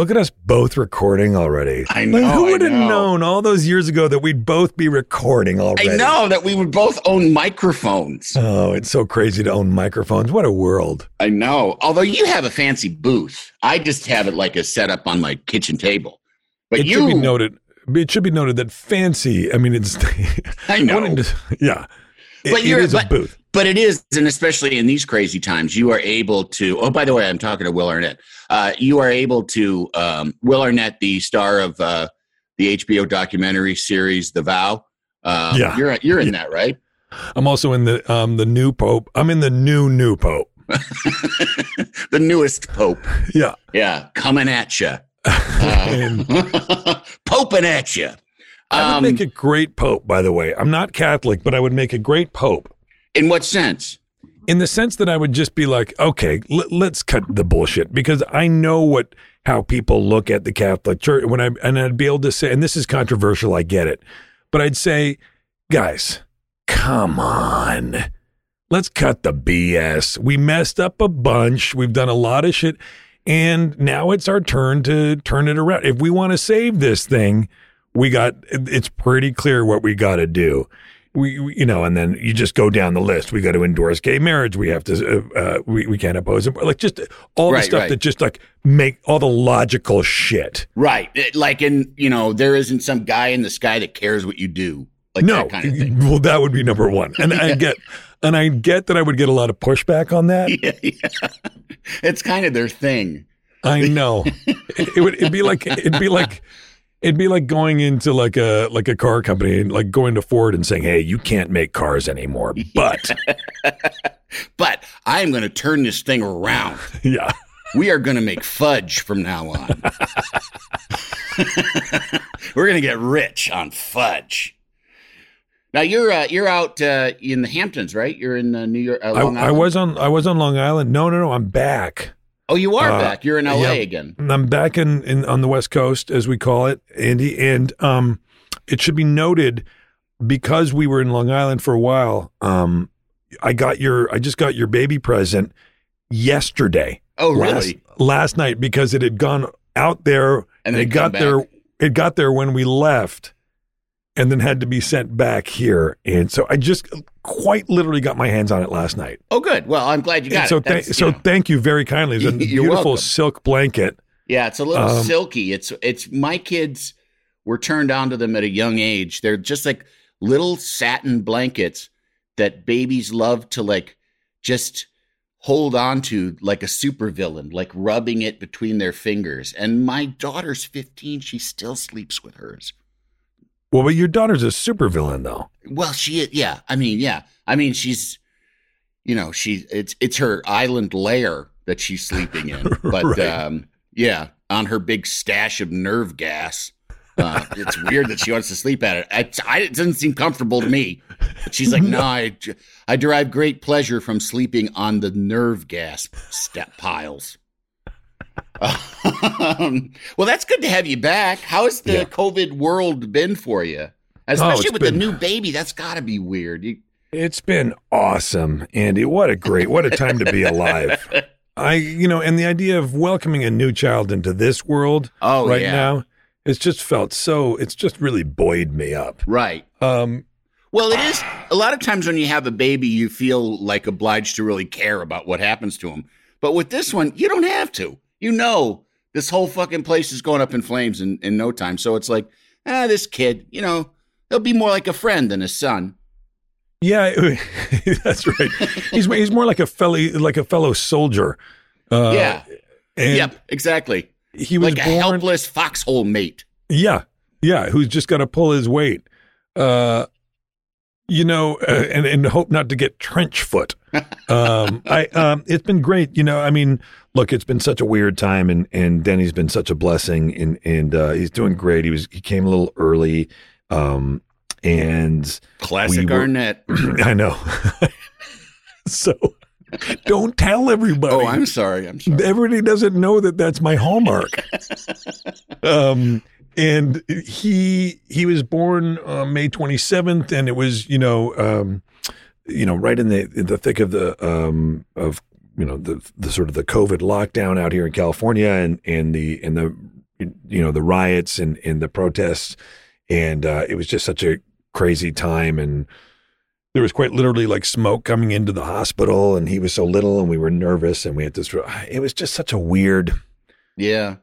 Look at us both recording already. I know, Like, who would have know. known all those years ago that we'd both be recording already? I know that we would both own microphones. Oh, it's so crazy to own microphones. What a world. I know. Although you have a fancy booth, I just have it like a setup on my kitchen table. But it you, should be noted. It should be noted that fancy. I mean, it's. I know. to- yeah, It- But it you're- is a but- booth. But it is, and especially in these crazy times, you are able to. Oh, by the way, I'm talking to Will Arnett. Uh, you are able to. Um, Will Arnett, the star of uh, the HBO documentary series The Vow. Um, Yeah. you're you're in that, right? I'm also in the um the new pope. I'm in the new new pope. the newest pope. Yeah, Yeah, coming at you, And- poping at you. I would Um, make a great pope. By the way, I'm not Catholic, but I would make a great pope. In what sense? in the sense that I would just be like, okay, l- let's cut the bullshit because I know what how people look at the Catholic Church when I and I'd be able to say, and this is controversial, I get it, but I'd say, guys, come on, let's cut the BS. We messed up a bunch. We've done a lot of shit, and now it's our turn to turn it around. If we want to save this thing, we got it's pretty clear what we got to do we, we- you know, and then you just go down the list. We got to endorse gay marriage. We have to, uh, uh, we, we can't oppose it. Like just all the stuff right. that just like make all the logical shit. Right. It- like in, you know, there isn't some guy in the sky that cares what you do. Like no, that kind of thing. well, that would be number one. And I get, and I get that I would get a lot of pushback on that. yeah, yeah. It's kind of their thing. I know. it, it would it'd be like it'd be like it'd be like going into like a like a car company and like going to Ford and saying, "Hey, you can't make cars anymore." But But I am going to turn this thing around. yeah. We are going to make fudge from now on. We're going to get rich on fudge. Now you're uh, you're out uh, in the Hamptons, right? You're in uh, New York. Uh, I, I was on I was on Long Island. No, no, no. I'm back. Oh, you are uh, back. You're in LA yeah. again. I'm back in, in on the West Coast, as we call it, Andy. And um, it should be noted because we were in Long Island for a while. Um, I got your I just got your baby present yesterday. Oh, last, really? last night because it had gone out there And it got come there. It got there when we left, and then had to be sent back here. And so I just quite literally got my hands on it last night. Oh, good. Well, I'm glad you got And so it. thank That's, so you know. thank you very kindly. It's a beautiful welcome. silk blanket. Yeah, it's a little Um, silky. It's it's my kids were turned on to them at a young age. They're just like little satin blankets that babies love to like just hold on to like a supervillain, like rubbing it between their fingers. And my daughter's 15, she still sleeps with hers. Well, but your daughter's a supervillain, though. Well, she yeah, I mean, yeah. I mean, she's you know, she it's it's her island lair that she's sleeping in. But Right. um yeah, on her big stash of nerve gas. Uh, it's weird that she wants to sleep at it. I, I, it doesn't seem comfortable to me. But she's like, no, I, I derive great pleasure from sleeping on the nerve gas step piles. Um, well, that's good to have you back. How has the Yeah. COVID world been for you? Especially Oh, with been- the new baby, that's got to be weird. You, It's been awesome, Andy. What a great, what a time to be alive. I, you know, and the idea of welcoming a new child into this world Oh, right yeah. now, it's just felt so, it's just really buoyed me up. right. Um, Well, it is a lot of times when you have a baby, you feel like obliged to really care about what happens to him. But with this one, you don't have to. You know this whole fucking place is going up in flames in, in no time. So it's like, ah, this kid, you know, he'll be more like a friend than a son. Yeah, that's right. he's he's more like a fellow like a fellow soldier. Uh, yeah. Yep, exactly. He was like a born. helpless foxhole mate. Yeah, yeah. Who's just got to pull his weight. Uh, you know, uh, and and hope not to get trench foot. Um, I um, it's been great. You know, I mean, look, it's been such a weird time, and and Denny's been such a blessing, and and uh, he's doing great. He was he came a little early, um, and Classic We were- I know. so don't tell everybody. Oh, I'm sorry. I'm sorry. Everybody doesn't know that that's my hallmark. um, and he he was born uh, May 27th, and it was you know um, you know right in the in the thick of the um, of you know the the sort of the COVID lockdown out here in California, and and the and the you know the riots and and the protests, and uh, it was just such a crazy time. And there was quite literally like smoke coming into the hospital. And he was so little and we were nervous and we had this it was just such a weird Yeah.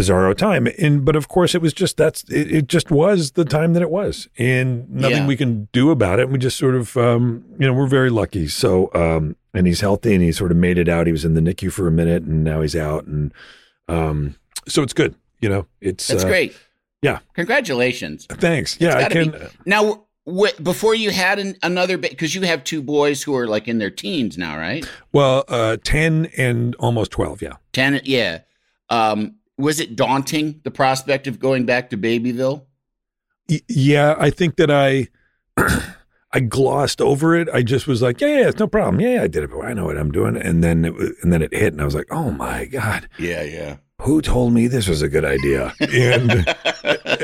Bizarro time and but of course it was just that's it, it just was the time that it was and nothing Yeah. we can do about it we just sort of um you know we're very lucky so um and he's healthy and he sort of made it out he was in the NICU for a minute and now he's out and um so it's good you know it's That's uh, great. yeah. Congratulations. thanks yeah i can be- Now, wh- before you had an, another, because you have two boys who are like in their teens now, right? well uh 10 and almost 12 yeah Ten, yeah. Um, was it daunting the prospect of going back to Babyville? Y- yeah, I think that I I glossed over it. I just was like, yeah, yeah, it's no problem. Yeah, yeah, I did it. I know what I'm doing. And then it, and then it hit, and I was like, oh my god, Yeah, yeah. who told me this was a good idea? And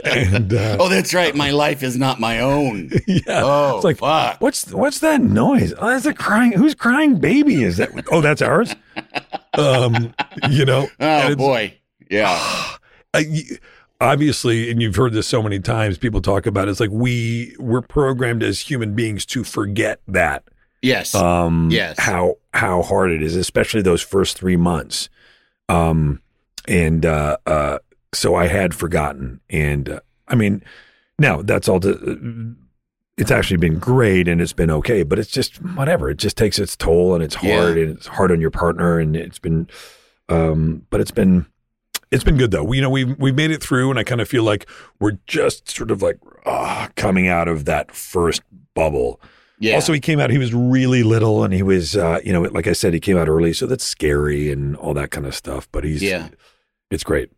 and uh, oh, that's right. My life is not my own. yeah, Oh, it's like fuck. what's what's that noise? Oh, that's a crying. Who's crying baby? Is that? Oh, that's ours. Um, you know. Oh boy. Yeah. uh, obviously, and you've heard this so many times, people talk about it, it's like we we're programmed as human beings to forget that. Yes. Um, Yes. How how hard it is, especially those first three months. Um, and uh, uh, so I had forgotten, and uh, I mean, now that's all. To, it's actually been great, and it's been okay, but it's just whatever. It just takes its toll, and it's hard, Yeah. and it's hard on your partner, and it's been, um, but it's been it's been good though. We, you know, we've we've made it through, and I kind of feel like we're just sort of like ah, coming out of that first bubble. yeah. Also, he came out. He was really little, and he was, uh, you know, like I said, he came out early, so that's scary and all that kind of stuff. But he's, Yeah. it's great.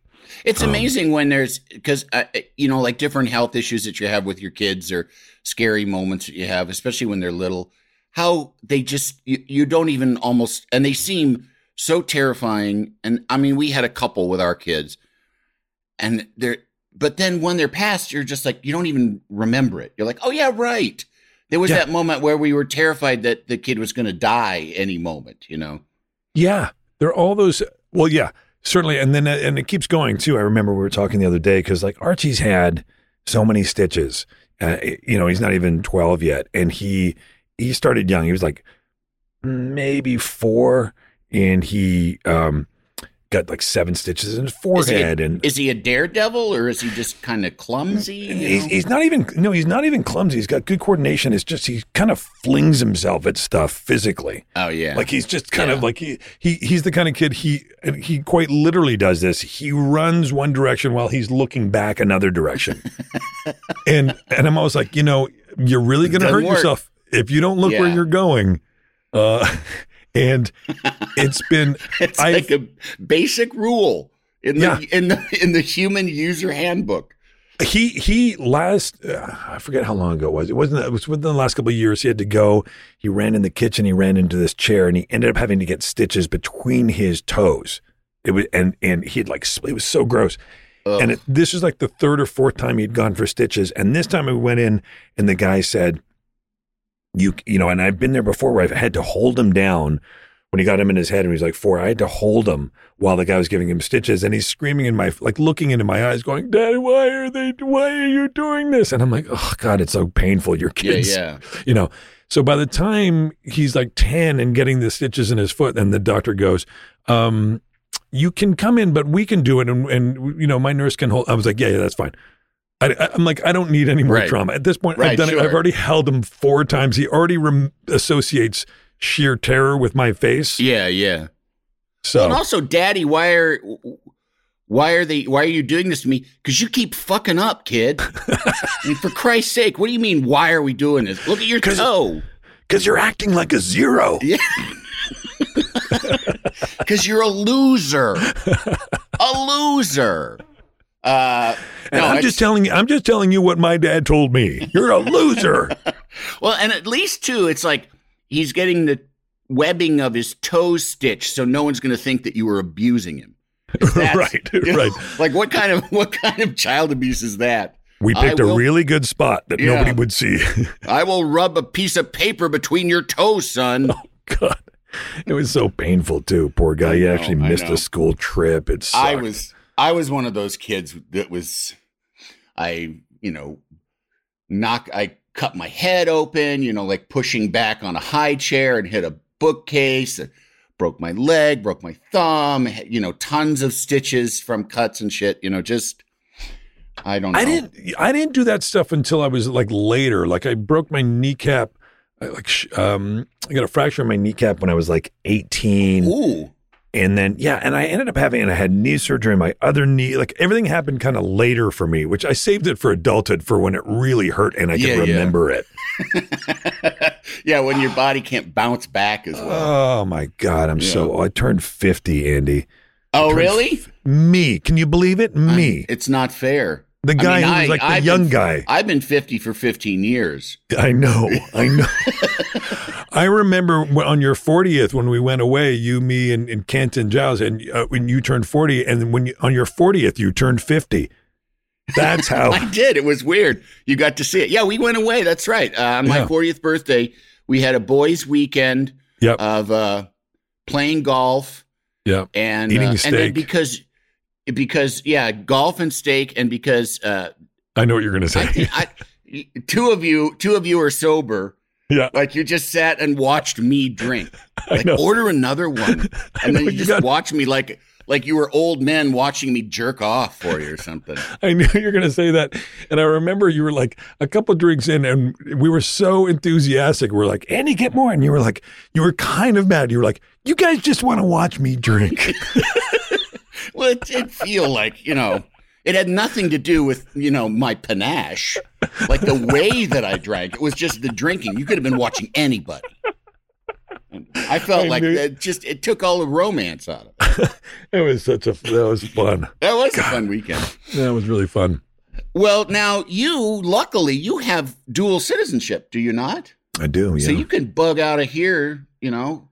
It's Um, amazing when there's because uh, you know like different health issues that you have with your kids or scary moments that you have, especially when they're little. How they just you, you don't even almost and they seem so terrifying. And I mean, we had a couple with our kids, and they're but then when they're past, you're just like you don't even remember it. You're like, oh yeah, right. There was Yeah. that moment where we were terrified that the kid was going to die any moment. You know. Yeah, there are all those. Well, yeah, certainly, and then and it keeps going too. I remember we were talking the other day because like Archie's had so many stitches. Uh, you know, he's not even twelve yet, and he he started young. He was like maybe four, and he um got like seven stitches in his Is forehead, a, and is he a daredevil or is he just kind of clumsy? you He's, know? he's not even no, he's not even clumsy. He's got good coordination. It's just he kind of flings himself at stuff physically. Oh yeah. Like he's just kind of like he he he's the kind of kid he and he quite literally does this. He runs one direction while he's looking back another direction. and and I'm always like, you know, you're really going to hurt work. yourself if you don't look where you're going. Uh and it's been it's I've- like a basic rule in the Yeah. in the in the human user handbook. he he last uh, I forget how long ago it was. It wasn't. It was within the last couple of years. He had to go. He ran in the kitchen. He ran into this chair, and he ended up having to get stitches between his toes. It was and and he had like it was so gross. Ugh. And it, this is like the third or fourth time he'd gone for stitches. And this time we went in, and the guy said, "You you know," and I've been there before where I've had to hold him down when he got him in his head and he was like four. I had to hold him while the guy was giving him stitches, and he's screaming in my like looking into my eyes, going, "Daddy, why are they? Why are you doing this?" And I'm like, "Oh God, it's so painful. Your yeah, kids, yeah. you know." So by the time he's like ten and getting the stitches in his foot, then the doctor goes, um, you can come in, but we can do it, and, and you know, my nurse can hold. I was like, yeah, yeah, that's fine. I, I'm like, I don't need any more Right. trauma at this point. Right, I've done it. I've already held him four times. He already rem- associates sheer terror with my face. Yeah, yeah. So And also, Daddy, why are why are they why are you doing this to me? Because you keep fucking up, kid. I mean, for Christ's sake, what do you mean? Why are we doing this? Look at your 'Cause- toe. because you're acting like a zero. Yeah. Because you're a loser. a loser. Uh, And no, I'm it's- just telling you. I'm just telling you what my dad told me. You're a loser. Well, and at least too, it's like he's getting the webbing of his toes stitched, so no one's going to think that you were abusing him. That's- right. you know, Right. Like what kind of what kind of child abuse is that? We I picked a really good spot that Yeah. nobody would see. I will rub a piece of paper between your toes, son. Oh God. It was so painful too. Poor guy. He know, actually missed a school trip. It sucked. I was I was one of those kids that was I, you know, knock I cut my head open, you know, like pushing back on a high chair and hit a bookcase, broke my leg, broke my thumb, you know, tons of stitches from cuts and shit, you know, just I don't know. I didn't. I didn't do that stuff until I was like later. Like I broke my kneecap. I, like um, I got a fracture in my kneecap when I was like 18. Ooh. And then, yeah, and I ended up having, and I had knee surgery my other knee. Like everything happened kind of later for me, which I saved it for adulthood for when it really hurt and I Yeah, could yeah. remember it. yeah, when your body can't bounce back as well. Oh my God. I'm so, I turned 50, Andy. oh, really? Me. Can you believe it? Me. It's not fair. The I guy mean, who was I- like the I've young been- guy. I've been 50 for 15 years. I know. I know. I remember on your 40th when we went away, you, me, and, and and Giles, and uh, when you turned 40, and when you, on your 40th, you turned 50. That's how. I did. It was weird. You got to see it. Yeah, we went away. That's right. Uh, on my Yeah. 40th birthday, we had a boys' weekend Yep. of uh, playing golf yep. and Eating uh, a and then steak. because because yeah, golf and steak and because uh, I know what you're going to I say. think I, two of you two of you are sober. yeah. Like you just sat and watched me drink. I Like order another one, and then you you just got- watch me like like you were old men watching me jerk off for you or something. I knew you were going to say that. And I remember you were like a couple drinks in, and we were so enthusiastic. We're like, Andy, get more. And you were like, you were kind of mad. You were like, you guys just want to watch me drink. Well, it did feel like, you know, it had nothing to do with, you know, my panache. Like the way that I drank. It was just the drinking. You could have been watching anybody. I felt I like knew- it just it took all the romance out of it. it was such a, that was fun. That was a fun weekend. That was really fun. Well, now you luckily you have dual citizenship, do you not? I do. Yeah. So you can bug out of here, you know.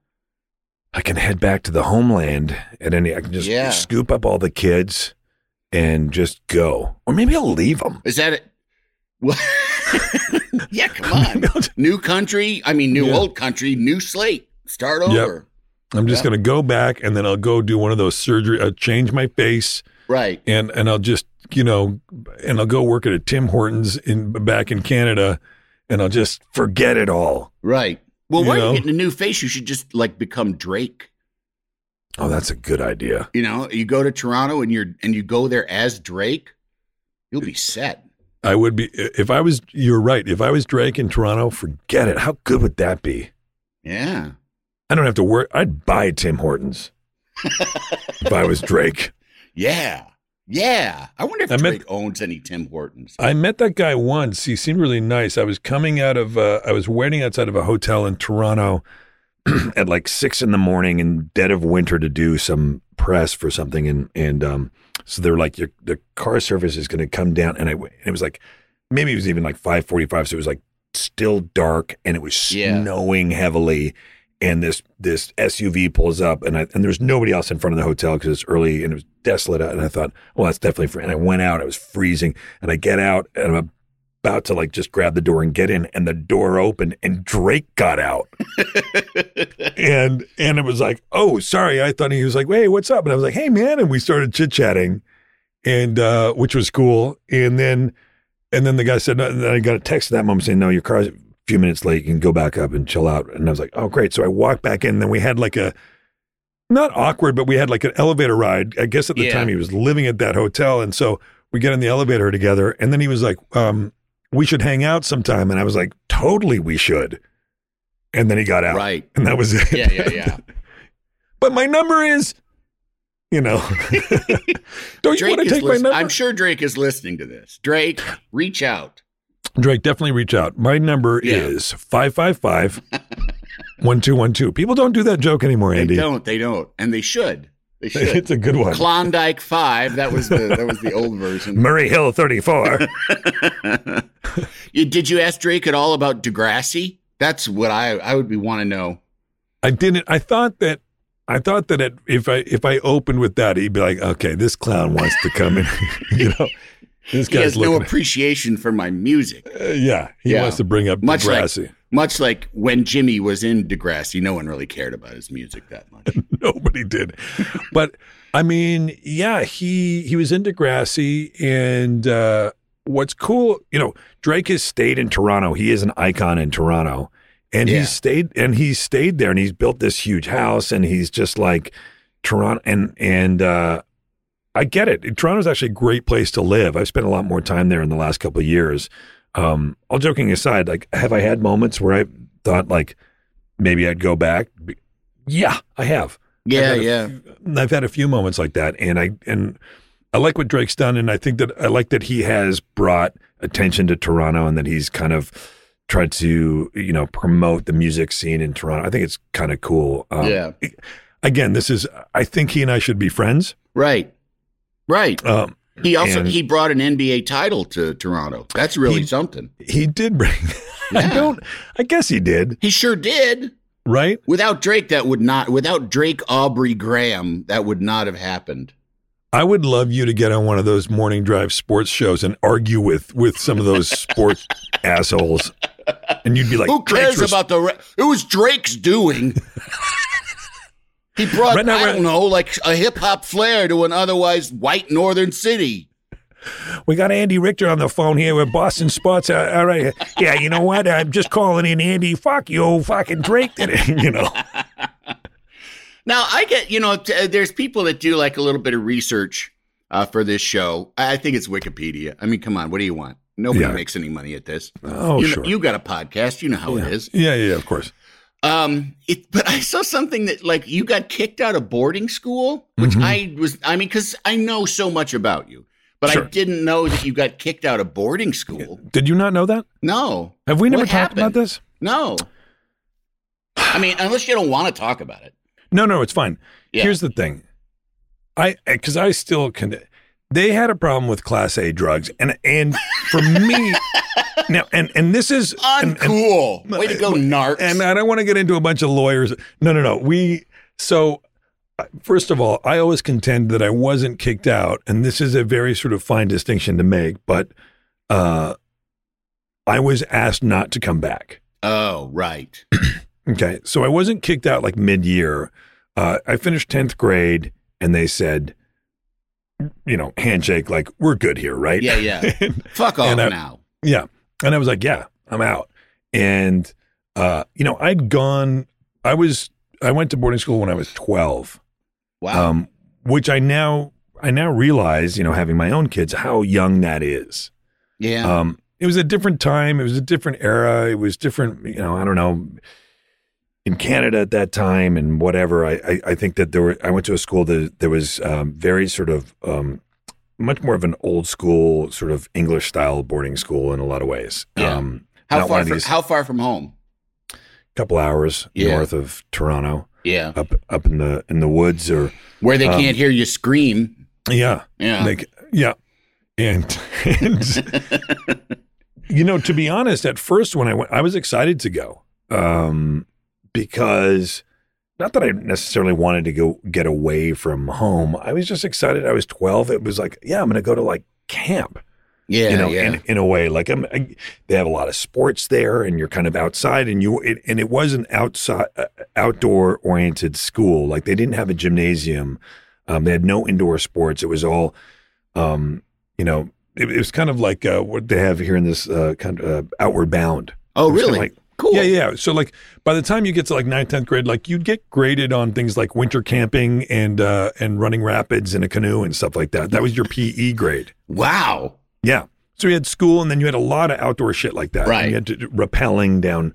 I can head back to the homeland at any. I can just Yeah. scoop up all the kids and just go, or maybe I'll leave them. Is that it? Well, yeah, come on. New country, I mean new Yeah. old country, new slate. Start Yep. over. I'm just gonna go back and then I'll go do one of those surgery. I'll change my face Right. and and I'll just you know, and I'll go work at a Tim Hortons in back in Canada, and I'll just forget it all. Right. Well, You why are you getting a new face? You should just like become Drake. Oh, that's a good idea. You know, you go to Toronto and you're and you go there as Drake, you'll be set. I would be if I was. You're right. If I was Drake in Toronto, forget it. How good would that be? Yeah. I don't have to work. I'd buy Tim Hortons if I was Drake. Yeah. Yeah. I wonder if I met- owns any Tim Hortons. I met that guy once. He seemed really nice. I was coming out of, uh, I was waiting outside of a hotel in Toronto at like six in the morning in dead of winter to do some press for something. And, and, um, so they're like, your, the car service is going to come down. And I, and it was like, maybe it was even like 545. So it was like still dark and it was Yeah. snowing heavily. And this, this SUV pulls up and I, and there's nobody else in front of the hotel because it's early and it was desolate. out. And I thought, well, that's definitely free. And I went out, I was freezing and I get out and I'm about to like just grab the door and get in and the door opened and Drake got out. and and it was like, oh, sorry. I thought he was like, hey, what's up? And I was like, hey man. And we started chit-chatting and uh, which was cool. And then and then the guy said, no, and then I got a text at that moment saying, no, your car's few minutes late. You can go back up and chill out. And I was like, oh, great. So I walked back in. And then we had like a not awkward, but we had like an elevator ride. I guess at the Yeah. time he was living at that hotel, and so we get in the elevator together, and then he was like, um, "We should hang out sometime," and I was like, "Totally, we should." And then he got out, Right. and that was it. Yeah, yeah, yeah. but my number is, you know, don't you want to take my number? I'm sure Drake is listening to this. Drake, reach out. Drake, definitely reach out. My number Yeah. is 555 1212. People don't do that joke anymore, They Andy. don't. They don't, and they should. They should. It's a good one. Klondike Five. That was the that was the old version. Murray Hill 34. You- Did you ask Drake at all about Degrassi? That's what I I would be want to know. I didn't. I thought that. I thought that it, if I if I opened with that, he'd be like, "Okay, this clown wants to come in." you know, this He guy's has no looking. appreciation for my music. uh, yeah, he Yeah. wants to bring up Much like- Degrassi. Much like when Jimmy was in Degrassi, no one really cared about his music that much. Nobody did, but I mean, yeah, he he was in Degrassi, and uh, what's cool, you know, Drake has stayed in Toronto. He is an icon in Toronto, and Yeah. he's stayed and he's stayed there, and he's built this huge house, and he's just like Toronto, and and uh, I get it. Toronto's actually a great place to live. I've spent a lot more time there in the last couple of years. Um, all joking aside, like, have I had moments where I thought like maybe I'd go back? Yeah, I have. Yeah, I've yeah. few- I've had a few moments like that, and I and I like what Drake's done, and I think that I like that he has brought attention to Toronto, and that he's kind of tried to you know promote the music scene in Toronto. I think it's kind of cool. Um, Yeah. Again, this is. I think he and I should be friends. Right. Right. Um, He also and- he brought an NBA title to Toronto. That's really He- something. he did bring. I don't. I guess he did. He sure did. Right. Without Drake, that would not. Without Drake Aubrey Graham, that would not have happened. I would love you to get on one of those morning drive sports shows and argue with with some of those sports assholes, and you'd be like, Who cares res- about the? Re- it was Drake's doing. he brought Right now, I don't know, like a hip hop flair to an otherwise white northern city. We got Andy Richter on the phone here with Boston Sports. Uh, all right. Yeah, you know what? I'm just calling in Andy. Fuck you, fucking Drake. Did it, you know. Now I get, you know, t- uh, there's people that do like a little bit of research uh, for this show. I think it's Wikipedia. I mean, come on, what do you want? Nobody Yeah. makes any money at this. Oh, you, know- sure. you got a podcast. You know how it is. Yeah, yeah, of course. Um, it, but I saw something that like you got kicked out of boarding school, which Mhm. I was, I mean, because I know so much about you, but Sure. I didn't know that you got kicked out of boarding school. Did you not know that? No, Have we never What talked about this? no. I mean, unless you don't want to talk about it. No, no, it's fine. Yeah. Here's the thing. I because I still can. They had a problem with Class A drugs, and and for me now, and and this is and- and- Uncool. Way to go, narcs. and I don't want to get into a bunch of lawyers. No, no, no. We so uh, first of all, I always contend that I wasn't kicked out, and this is a very sort of fine distinction to make. But uh, I was asked not to come back. oh, right. Okay, so I wasn't kicked out like mid-year. Uh, I finished tenth grade, and they said, you know, handshake, like we're good here, right? Yeah, yeah. Fuck off I- now. Yeah. And I was like, yeah, I'm out. And, uh, you know, I'd gone, I was, I went to boarding school when I was 12, Wow. um, which I now, I now realize, you know, having my own kids, how young that is. yeah. Um, it was a different time. It was a different era. It was different, you know, I don't know, in Canada at that time and whatever. I, I, I think that there were, I went to a school that there was um, very sort of, um, much more of an old school sort of English style boarding school in a lot of ways. Yeah. Um, how far? From, these how far from home? A couple hours Yeah. north of Toronto, Yeah. up up in the in the woods, or Where they Um, can't hear you scream. yeah, Yeah. like yeah, and, and you know, to be honest, at first when I went, I was excited to go um, because not that I necessarily wanted to go get away from home. I was just excited. I was twelve. It was like, yeah, I'm going to go to like camp. yeah. you know, yeah. in, in a way, like I'm, I, they have a lot of sports there, and you're kind of outside, and you, it, and it was an outside, uh, outdoor oriented school. Like they didn't have a gymnasium, um, they had no indoor sports. It was all, um, you know, it, it was kind of like uh, what they have here in this uh, kind of uh, Outward Bound. oh, It was kinda really? Like Cool. Yeah, yeah. So like by the time you get to like ninth, tenth grade, like you'd get graded on things like winter camping and uh and running rapids in a canoe and stuff like that. That was your PE grade. Wow. Yeah. So you had school and then you had a lot of outdoor shit like that. Right. And you had to rappelling down.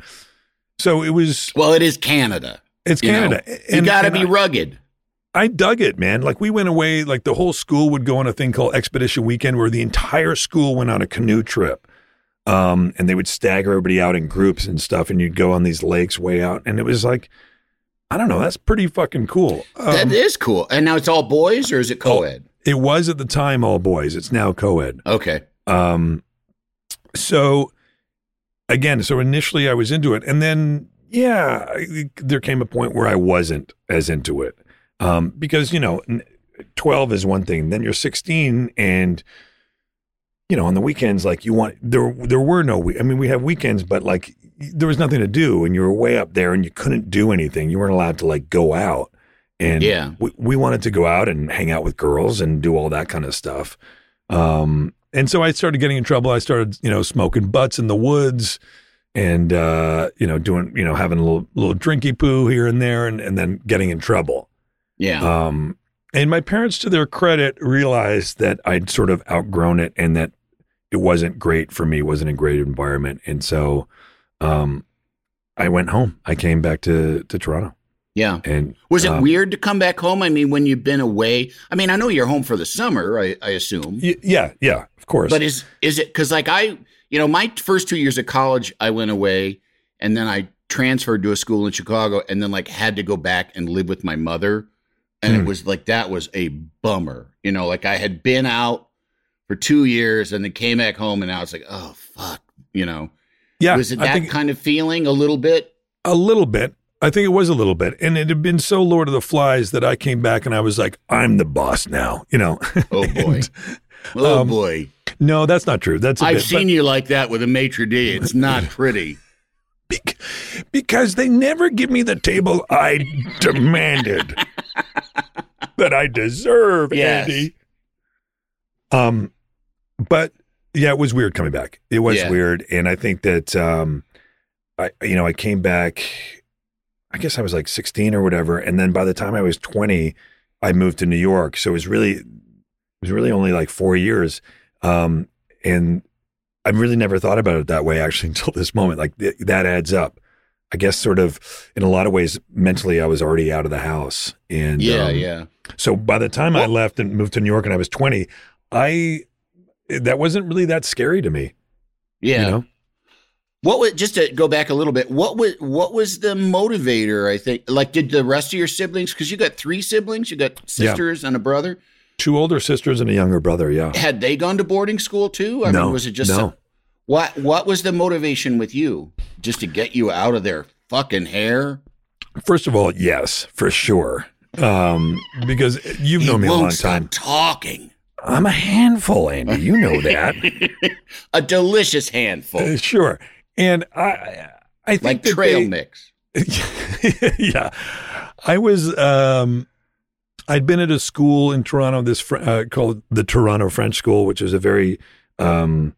So it was Well, it is Canada. it's you know. Canada. You got to and be I- rugged. I dug it, man. Like we went away, like the whole school would go on a thing called Expedition Weekend where the entire school went on a canoe trip. Um, and they would stagger everybody out in groups and stuff, and you'd go on these lakes way out. And it was like, I don't know, that's pretty fucking cool. that Um, is cool. And now it's all boys or is it co-ed? it was at the time all boys. It's now co ed. Okay. Um, so again, so initially I was into it, and then yeah, I, there came a point where I wasn't as into it um, because you know, twelve is one thing, then you're sixteen, and you know, on the weekends, like you want there, there were no. I mean, we have weekends, but like there was nothing to do, and you were way up there, and you couldn't do anything. You weren't allowed to like go out. And Yeah. we, we wanted to go out and hang out with girls and do all that kind of stuff. Um, and so I started getting in trouble. I started, you know, smoking butts in the woods and, uh, you know, doing, you know, having a little, little drinky poo here and there and, and then getting in trouble. Yeah. Um, and my parents, to their credit, realized that I'd sort of outgrown it and that it wasn't great for me, wasn't a great environment. And so, um, I went home. I came back to, to Toronto yeah. and Was it um, weird to come back home? I mean, when you've been away, I mean, I know you're home for the summer, I, I assume. y- yeah, yeah, of course. But is is it because like I, you know, my first two years of college, I went away, and then I transferred to a school in Chicago, and then like had to go back and live with my mother, and it Hmm. was like that was a bummer. You know, like I had been out for two years, and then came back home, and I was like, oh fuck, you know, yeah, was it that think kind of feeling a little bit? a little bit. I think it was a little bit, and it had been so Lord of the Flies that I came back and I was like, "I'm the boss now," you know. Oh boy, And- oh um, boy, no, that's not true. That's a I've bit, seen you like that with a maitre d. It's not pretty. because they never give me the table I demanded that I deserve, Yes. Andy. Um, but yeah, it was weird coming back. It was Yeah. weird, and I think that um, I you know I came back. I guess I was like 16 or whatever, and then by the time I was 20, I moved to New York. So it was really it was really only like four years, um, and I really never thought about it that way actually until this moment. Like th- that adds up. I guess sort of in a lot of ways mentally I was already out of the house and Yeah, um, yeah. so by the time I left and moved to New York and I was 20, I that wasn't really that scary to me. Yeah. You know? What was just to go back a little bit? What was what was the motivator? I think like did the rest of your siblings because you got three siblings, you got sisters and a brother. Two older sisters and a younger brother, yeah. Had they gone to boarding school too? I No, mean, was it just no. some- what? What was the motivation with you? Just to get you out of their fucking hair? First of all, yes, for sure. Um, because you've known me a long time. talking. I'm a handful, Andy. You know that. a delicious handful, Uh, sure. And I I think like trail they- mix. yeah. I was um I'd been at a school in Toronto this fr- uh, called the Toronto French School which is a very um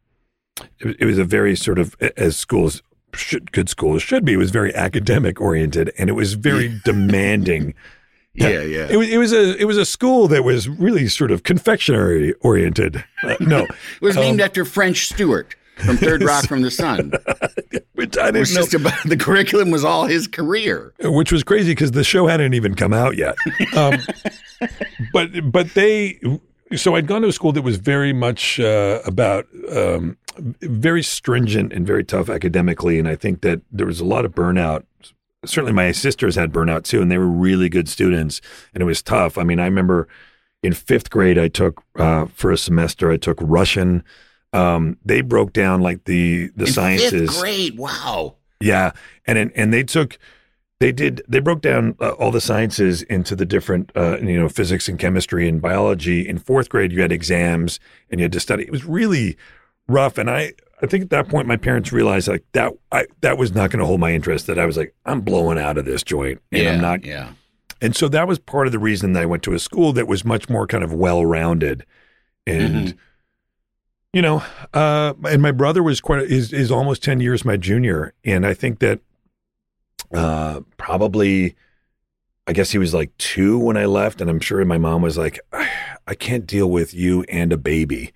it, it was a very sort of as schools should good schools should be it was very academic oriented and it was very demanding Yeah, yeah. it was it was a it was a school that was really sort of confectionery oriented uh, no It was named um, after French Stewart from Third Rock from the Sun. which I didn't know about the curriculum was all his career. which was crazy because the show hadn't even come out yet. Um, but but they so I'd gone to a school that was very much uh, about um, very stringent and very tough academically, and I think that there was a lot of burnout. Certainly, my sisters had burnout too, and they were really good students, and it was tough. I mean, I remember in fifth grade, I took uh, for a semester, I took Russian. Um, they broke down like the the In sciences. Fifth grade. Wow. Yeah, and and, and they took they did they broke down uh, all the sciences into the different uh, you know physics and chemistry and biology. In fourth grade, you had exams and you had to study. It was really rough, and I I think at that point my parents realized like that I that was not going to hold my interest. That I was like I'm blowing out of this joint, and yeah, I'm not. Yeah. And so that was part of the reason that I went to a school that was much more kind of well rounded, and Mm-hmm. you know, uh, and my brother was quite is is almost ten years my junior, and I think that uh, probably, I guess he was like two when I left, and I'm sure my mom was like, I can't deal with you and a baby,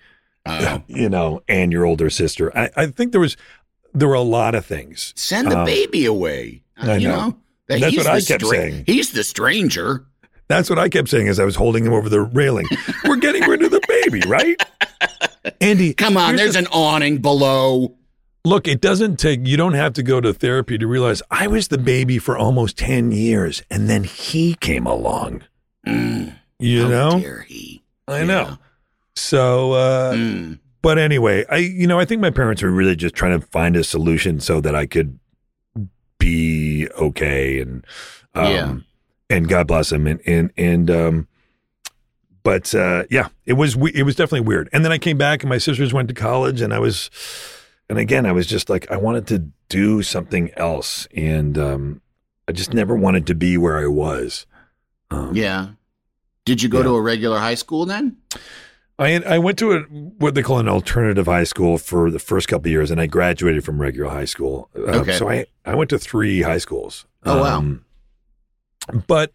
Uh, you know, and your older sister. I, I think there was there were a lot of things. send the Um, baby away. I you know. know, that That's he's what I kept saying. He's the stranger. That's what I kept saying as I was holding him over the railing. We're getting rid of the baby, right? Andy, Come on, there's the- an awning below. Look, it doesn't take, you don't have to go to therapy to realize I was the baby for almost 10 years and then he came along. Mm, You know? I know. So, uh, Mm. but anyway, I, you know, I think my parents were really just trying to find a solution so that I could be okay and, um, Yeah. and God bless them. And, and, and, um, but, uh, yeah, it was, we- it was definitely weird. And then I came back and my sisters went to college and I was, and again, I was just like, I wanted to do something else. And, um, I just never wanted to be where I was. Um, Yeah. Did you go Yeah. to a regular high school then? I I went to a what they call an alternative high school for the first couple of years, and I graduated from regular high school. Um, Okay. So I I went to three high schools. Oh, wow. Um, but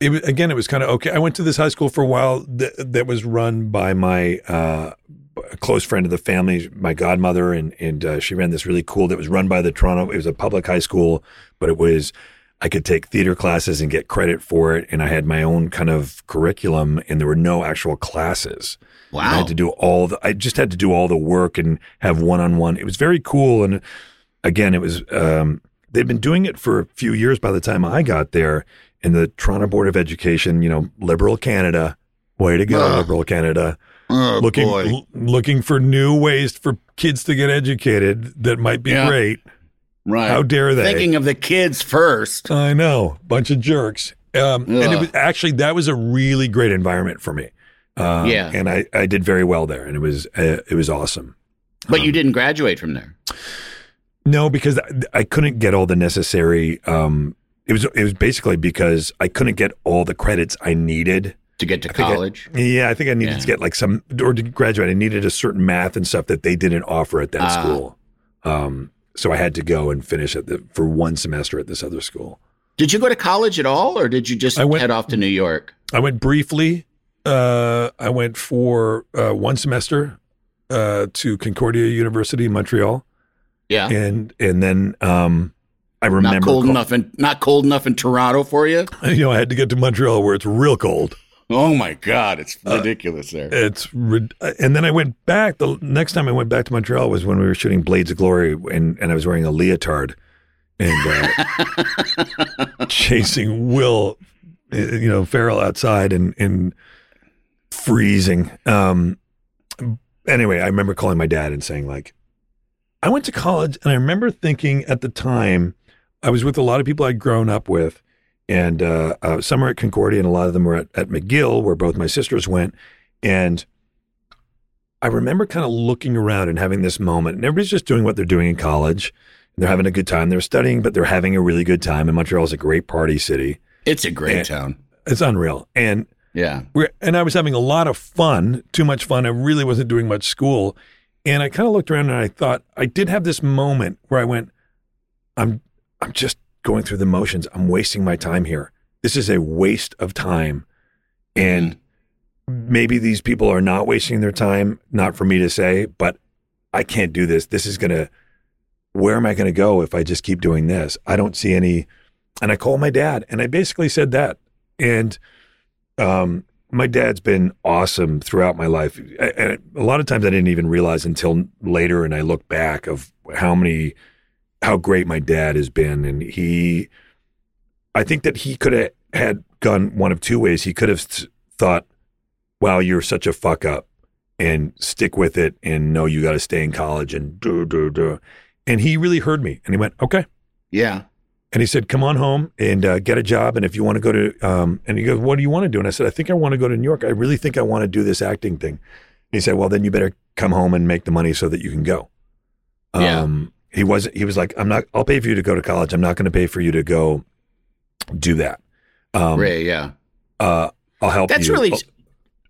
it was again, it was kind of okay. I went to this high school for a while that, that was run by my uh, close friend of the family, my godmother, and and uh, she ran this really cool. That was run by the Toronto. It was a public high school, but it was I could take theater classes and get credit for it, and I had my own kind of curriculum, and there were no actual classes. Wow! I had to do all the. I just had to do all the work and have one on one. It was very cool, and again, it was. Um, they'd been doing it for a few years by the time I got there. And the Toronto Board of Education, you know, liberal Canada, way to go, Ugh. liberal Canada, oh, looking l- looking for new ways for kids to get educated that might be Yeah. great. Right. How dare they? Thinking of the kids first. I know, bunch of jerks. Um, and it was actually that was a really great environment for me. Um, Yeah. and I, I did very well there, and it was uh, it was awesome. But Um, you didn't graduate from there. No, because I, I couldn't get all the necessary. Um, it was it was basically because I couldn't get all the credits I needed. To get to think I- college. Yeah, I think I needed Yeah. to get like some or to graduate. I needed a certain math and stuff that they didn't offer at that Ah. school. Um, so I had to go and finish at the for one semester at this other school. Did you go to college at all, or did you just I went- head off to New York? I went briefly. Uh, I went for uh, one semester uh, to Concordia University in Montreal, Yeah. and and then um, I remember not cold call- enough in not cold enough in Toronto for you. You know, I had to get to Montreal where it's real cold. Oh my God, it's Uh, ridiculous there. It's rid- and then I went back. The next time I went back to Montreal was when we were shooting Blades of Glory, and and I was wearing a leotard and uh, chasing Will, uh, you know, Ferrell outside and and freezing. Um, anyway, I remember calling my dad and saying like, I went to college, and I remember thinking at the time I was with a lot of people I'd grown up with. And uh, uh, some are at Concordia, and a lot of them were at, at McGill, where both my sisters went. And I remember kind of looking around and having this moment, and everybody's just doing what they're doing in college. They're having a good time. They're studying, but they're having a really good time. And Montreal is a great party city. It's a great Yeah. town. It's unreal. And Yeah. we're, and I was having a lot of fun, too much fun. I really wasn't doing much school. And I kind of looked around and I thought, I did have this moment where I went, I'm, I'm just going through the motions. I'm wasting my time here. This is a waste of time. And maybe these people are not wasting their time, not for me to say, but I can't do this. This is going to, where am I going to go if I just keep doing this? I don't see any. And I called my dad and I basically said that. And, um, my dad's been awesome throughout my life. And a lot of times I didn't even realize until later. And I look back of how many, how great my dad has been. And he, I think that he could have had gone one of two ways. He could have thought, wow, you're such a fuck up and stick with it and know you got to stay in college and do, do, do. And he really heard me and he went, okay. Yeah. And he said, come on home and uh, get a job. And if you want to go to, um, and he goes, what do you want to do? And I said, I think I want to go to New York. I really think I want to do this acting thing. And he said, well, then you better come home and make the money so that you can go. Yeah. He was, he was like, I'm not, I'll pay for you to go to college. I'm not going to pay for you to go do that. Um, Ray, yeah. uh, I'll help you. That's you. really Oh,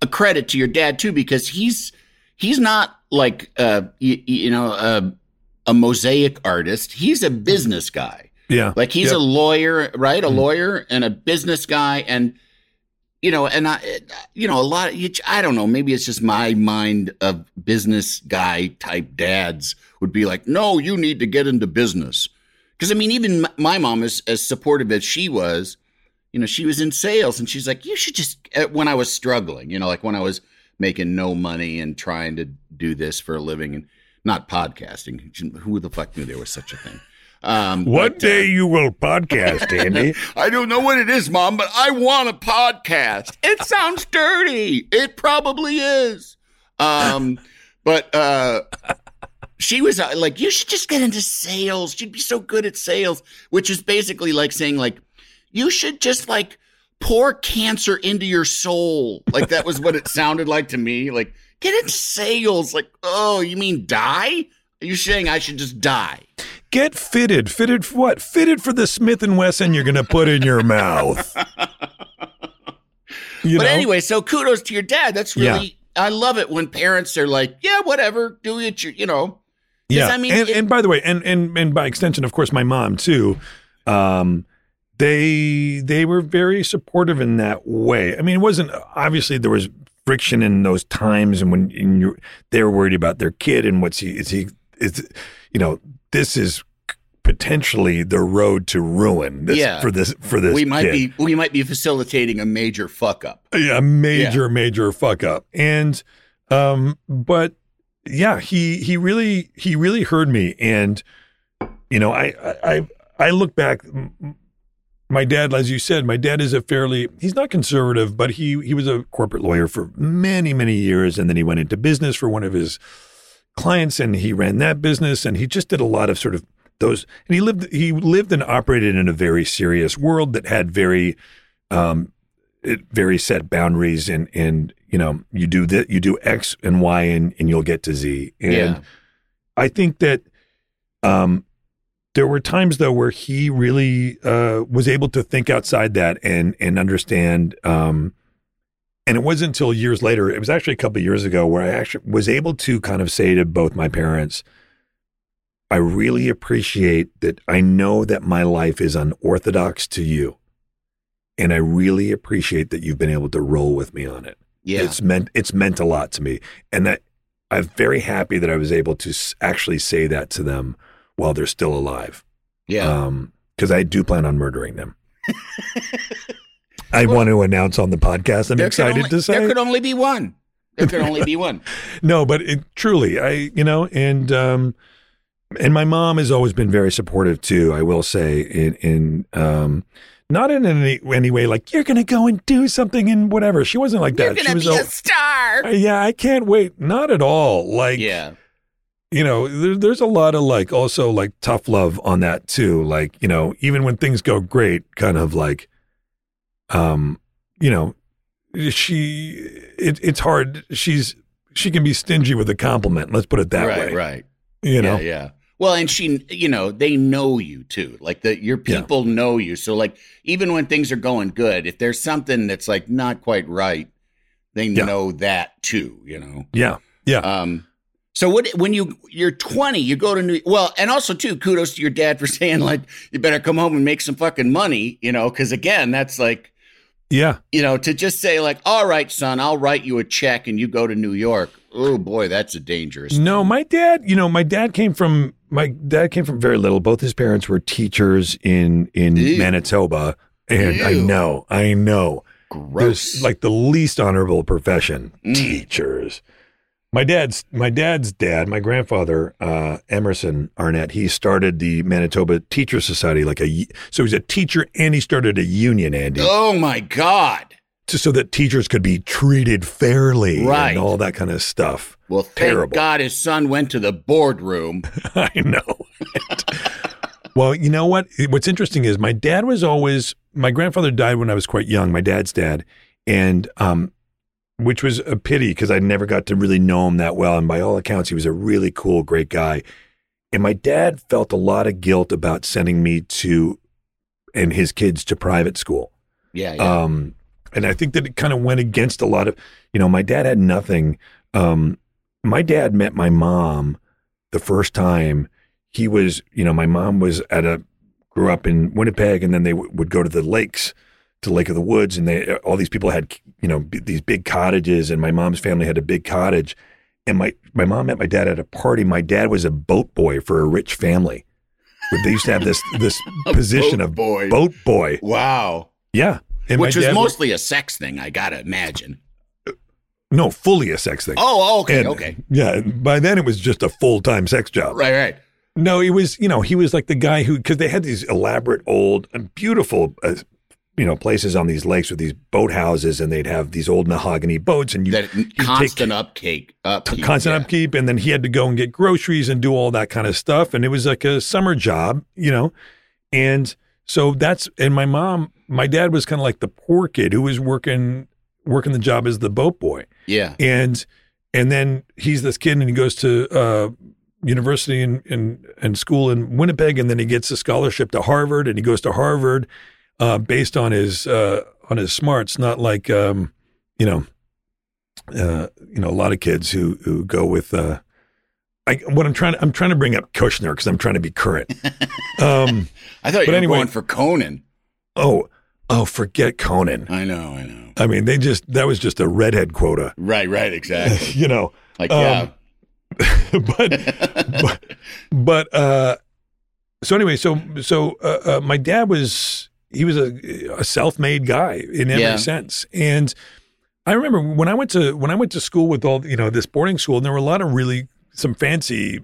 a credit to your dad too, because he's he's not like uh you, you know a, a mosaic artist. He's a business guy. Yeah. Like he's Yep. a lawyer, right? A Mhm. lawyer and a business guy, and you know, and I, you know, a lot. Of, I don't know. Maybe it's just my mind of business guy type dads would be like, no, you need to get into business. Because I mean, even my mom is as supportive as she was. You know, she was in sales, and she's like, you should just. uh, When I was struggling, you know, like when I was making no money and trying to do this for a living and not podcasting. Who the fuck knew there was such a thing? Um, One but, uh, day you will podcast, Andy. I don't know what it is, Mom, but I want a podcast. It sounds dirty. It probably is. Um, but uh, she was uh, like, "You should just get into sales. You'd be so good at sales," which is basically like saying, like, you should just like pour cancer into your soul. Like that was what it sounded like to me. Like, get into sales. Like, oh, you mean die? Are you saying I should just die? Get fitted. Fitted for what? Fitted for the Smith and Wesson you're going to put in your mouth. You but know? anyway, so kudos to your dad. That's Yeah. really I love it when parents are like, yeah, whatever, do it. You know, yeah. I mean, and, it- and by the way, and and and by extension, of course, my mom too. Um, they they were very supportive in that way. I mean, it wasn't obviously there was friction in those times, and when and you they were worried about their kid and what's he is he is you know this is potentially the road to ruin this, Yeah. for this for this we might kid. be we might be facilitating a major fuck up. Yeah a major major fuck up and um but yeah he he really he really heard me and you know i i i look back my dad as you said my dad is a fairly he's not conservative but he he was a corporate lawyer for many many years and then he went into business for one of his clients and he ran that business and he just did a lot of sort of those and he lived he lived and operated in a very serious world that had very um it very set boundaries and and you know you do that you do x and y and and you'll get to z and Yeah. i think that um there were times though where he really uh was able to think outside that and and understand um and it wasn't until years later it was actually a couple of years ago where i actually was able to kind of say to both my parents i really appreciate that i know that my life is unorthodox to you and I really appreciate that you've been able to roll with me on it. Yeah. It's meant it's meant a lot to me, and that I'm very happy that I was able to actually say that to them while they're still alive. yeah. Um, because I do plan on murdering them. I want to announce on the podcast. I'm excited only- to say there could only be one. There could only be one. no, but it, truly, I you know, and um, and my mom has always been very supportive too. I will say, in in um, not in any any way like you're gonna go and do something and whatever. She wasn't like that. You're that. gonna she be was a star. yeah, I can't wait. Not at all. Like Yeah. you know, there, there's a lot of like also like tough love on that too. Like, you know, even when things go great, kind of like, um, you know, she, it, it's hard. She's, she can be stingy with a compliment. Let's put it that right. way. Right. You know, Yeah. Yeah. Well, and she, you know, they know you too. Like the your Yeah. people know you. So like even when things are going good, if there's something that's like not quite right, they Yeah. know that too. You know. yeah, yeah, Um, so what when you you're 20, you go to New well, and also too, kudos to your dad for saying like you better come home and make some fucking money, you know, because again, that's like yeah. you know to just say like, all right, son, I'll write you a check and you go to New York. Oh boy, that's a dangerous. No, my dad, you know, my dad came from my dad came from very little. Both his parents were teachers in in Ew. Manitoba, and I know, I know. gross. There's like the least honorable profession, Mm. teachers. My dad's my dad's dad, my grandfather, uh, Emerson Arnett. He started the Manitoba Teacher Society, like a so he's a teacher and he started a union, Andy, oh my god. to, so that teachers could be treated fairly, Right. and all that kind of stuff. Well, thank Terrible. God his son went to the boardroom. I know. well, you know what? What's interesting is my dad was always my grandfather died when I was quite young. My dad's dad, and um, which was a pity because I never got to really know him that well. And by all accounts, he was a really cool, great guy. And my dad felt a lot of guilt about sending me to and his kids to private school. Yeah, yeah. Um, and I think that it kind of went against a lot of, you know, my dad had nothing. Um, my dad met my mom the first time he was, you know, my mom was at a grew up in Winnipeg, and then they w- would go to the lakes, to Lake of the Woods, and they all these people had, you know, b- these big cottages, and my mom's family had a big cottage, and my my mom met my dad at a party. My dad was a boat boy for a rich family. But they used to have this this position boat of boy. boat boy. Wow. Yeah, and Which was dad mostly a sex thing, I gotta imagine. No fully a sex thing. Oh, okay, And, okay. Yeah, by then it was just a full time sex job. Right, right. No, he was, you know, he was like the guy who, because they had these elaborate, old, and beautiful, uh, you know, places on these lakes with these boathouses, and they'd have these old mahogany boats, and you That constant take upkeep. upkeep constant yeah. upkeep, and then he had to go and get groceries and do all that kind of stuff, and it was like a summer job, you know, and so that's, and my mom, my dad was kind of like the poor kid who was working working the job as the boat boy Yeah. and and then he's this kid and he goes to uh, university and and and school in Winnipeg and then he gets a scholarship to Harvard and he goes to Harvard uh, based on his uh, on his smarts, not like um, you know uh, you know a lot of kids who who go with. Uh, I, what I'm trying to, I'm trying to bring up Kushner because I'm trying to be current. Um, I thought you were anyway- going for Conan. oh, oh, forget Conan. I know, I know. I mean, they just that was just a redhead quota, Right, right, exactly. you know. Like, Um, yeah. but but but uh so anyway so so uh, uh, my dad was he was a, a self-made guy in every Yeah. sense and i remember when i went to when i went to school with all you know this boarding school and there were a lot of really some fancy